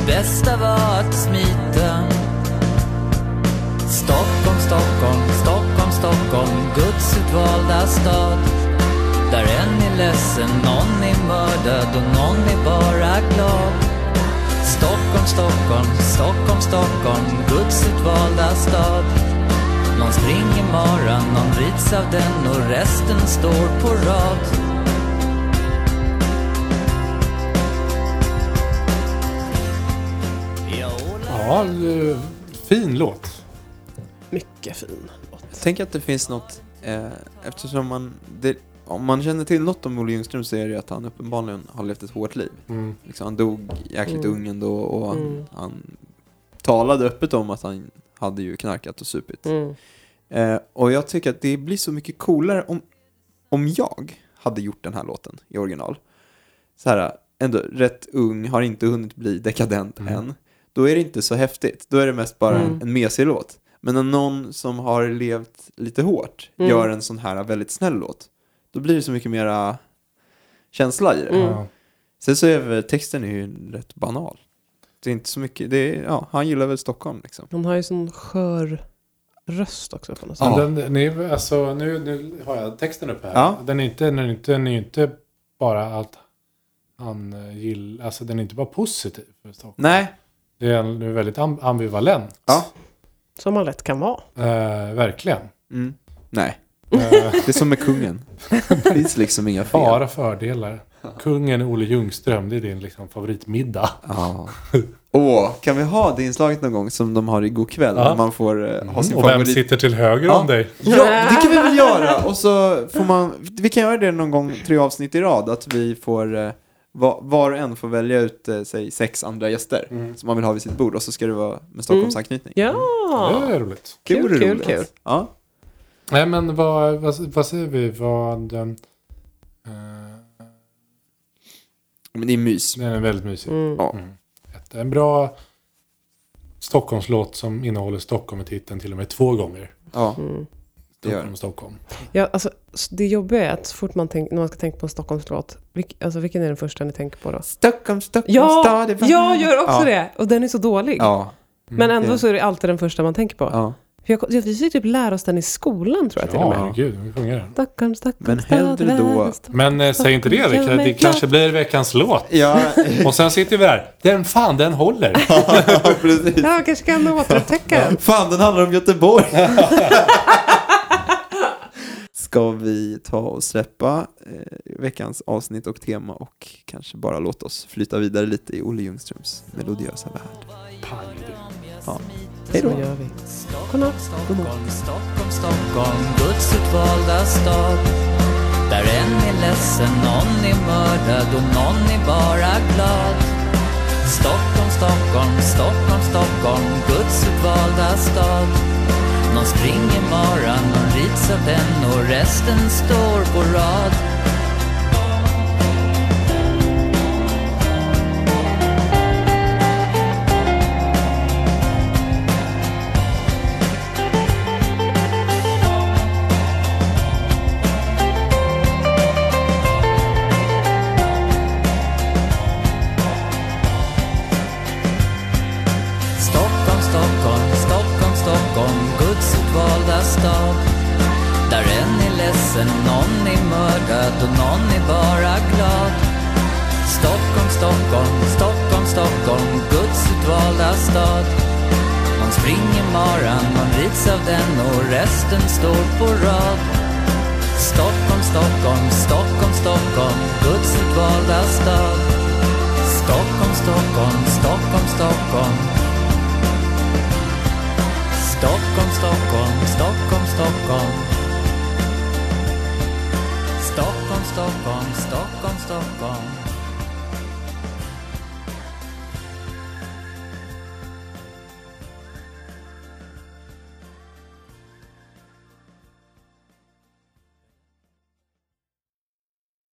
Det bästa var att smita. Stockholm, Stockholm, Stockholm, Stockholm Guds utvalda stad. Där en är ledsen, någon är mördad och någon är bara glad. Stockholm, Stockholm, Stockholm, Stockholm Guds utvalda stad. Någon springer maran, någon rids av den och resten står på rad. Ja, fin låt. Mycket fin låt. Jag tänker att det finns något, eh, eftersom man, det, om man känner till något om Olle Ljungström så är det ju att han uppenbarligen har levt ett hårt liv. Mm. Liksom, han dog jäkligt Mm. ung ändå och han, Mm. han talade öppet om att han hade ju knarkat och supit. Mm. Eh, och jag tycker att det blir så mycket coolare om, om jag hade gjort den här låten i original. Så här, ändå rätt ung, har inte hunnit bli dekadent Mm. än. Då är det inte så häftigt. Då är det mest bara en, Mm. en mesig låt. Men när någon som har levt lite hårt Mm. gör en sån här väldigt snäll låt, då blir det så mycket mera känsla i det. Mm. Sen så är texten är ju rätt banal. Det är inte så mycket, det är, ja, han gillar väl Stockholm liksom. Hon har ju sån skör röst också på något sätt. Ja. Den, ni, alltså, nu, nu har jag texten uppe här. Ja. Den, är inte, den, är inte, den är inte bara att han eh, gillar, alltså den är inte bara positiv för Stockholm. Nej, Det är en- väldigt am- ambivalent. ja. Som man lätt kan vara. Eh, verkligen. Mm. Nej, Eh, det är som med kungen. Det finns liksom inga fel. bara fördelar. Kungen Olle Ljungström, det är din liksom, favoritmiddag. Ja. Åh, kan vi ha det inslaget någon gång som de har i God kväll? Ja. När man får eh, ha sin Och vem favorit. sitter till höger Ja. om dig? Ja, det kan vi väl göra! Och så får man, vi kan göra det någon gång, tre avsnitt i rad, att vi får eh, var, var och en får välja ut, eh, säg, sex andra gäster Mm. som man vill ha vid sitt bord och så ska det vara med Stockholmsanknytning. Ja! Det är roligt. Det Kul, vore kul, roligt. kul. Ja. Nej men vad, vad, vad säger vi? Vad... eh, Men det är mys. den är väldigt mysig. Mm. Ja. Mm. Ett- En bra Stockholmslåt som innehåller Stockholm i titeln till och med två gånger. Ja, Mm. Stockholm Stockholm. Ja, alltså, det jobbiga är att så fort man, tänk, när man ska tänka på en Stockholmslåt, vilk, alltså, vilken är den första ni tänker på då? Stockholm, Stockholm, Ja, stad är jag gör också ja. det! Och den är så dålig. Ja. Men ändå det- så är det alltid den första man tänker på. ja. Jag, jag, vi fick typ lära oss den i skolan tror jag till och Ja, med. herregud, vi sjunger den. Stockholm, Stockholm, Men hellre då-. Men eh, säg inte det, det, kan- det kanske blir veckans låt. Ja, Och sen sitter vi där. Den fan, den håller. precis. Ja, kanske kan återupptäcka den. Fan, den handlar om Göteborg. Ska vi ta och släppa eh, veckans avsnitt och tema och kanske bara låta oss flyta vidare lite i Olle Ljungströms melodiösa värld. Pang. Ja. Hej då. Gör vi. Stockholm, Stockholm, Stockholm, Stockholm, Guds utvalda stad. Där en är ledsen, någon är mördad och någon är bara glad. Stockholm, Stockholm, Stockholm, Stockholm, Guds utvalda stad. Någon springer maran, någon rids av den och resten står på rad. Stockholm, Stockholm, Stockholm, Stockholm, Guds utvalda stad. Man springer maran, man rids av den och resten står på rad. Stockholm, Stockholm, Stockholm, Stockholm, Guds utvalda stad. Stockholm, Stockholm, Stockholm, Stockholm. Stockholm, Stockholm, Stockholm, Stockholm. Stockholm, Stockholm, Stockholm, Stockholm.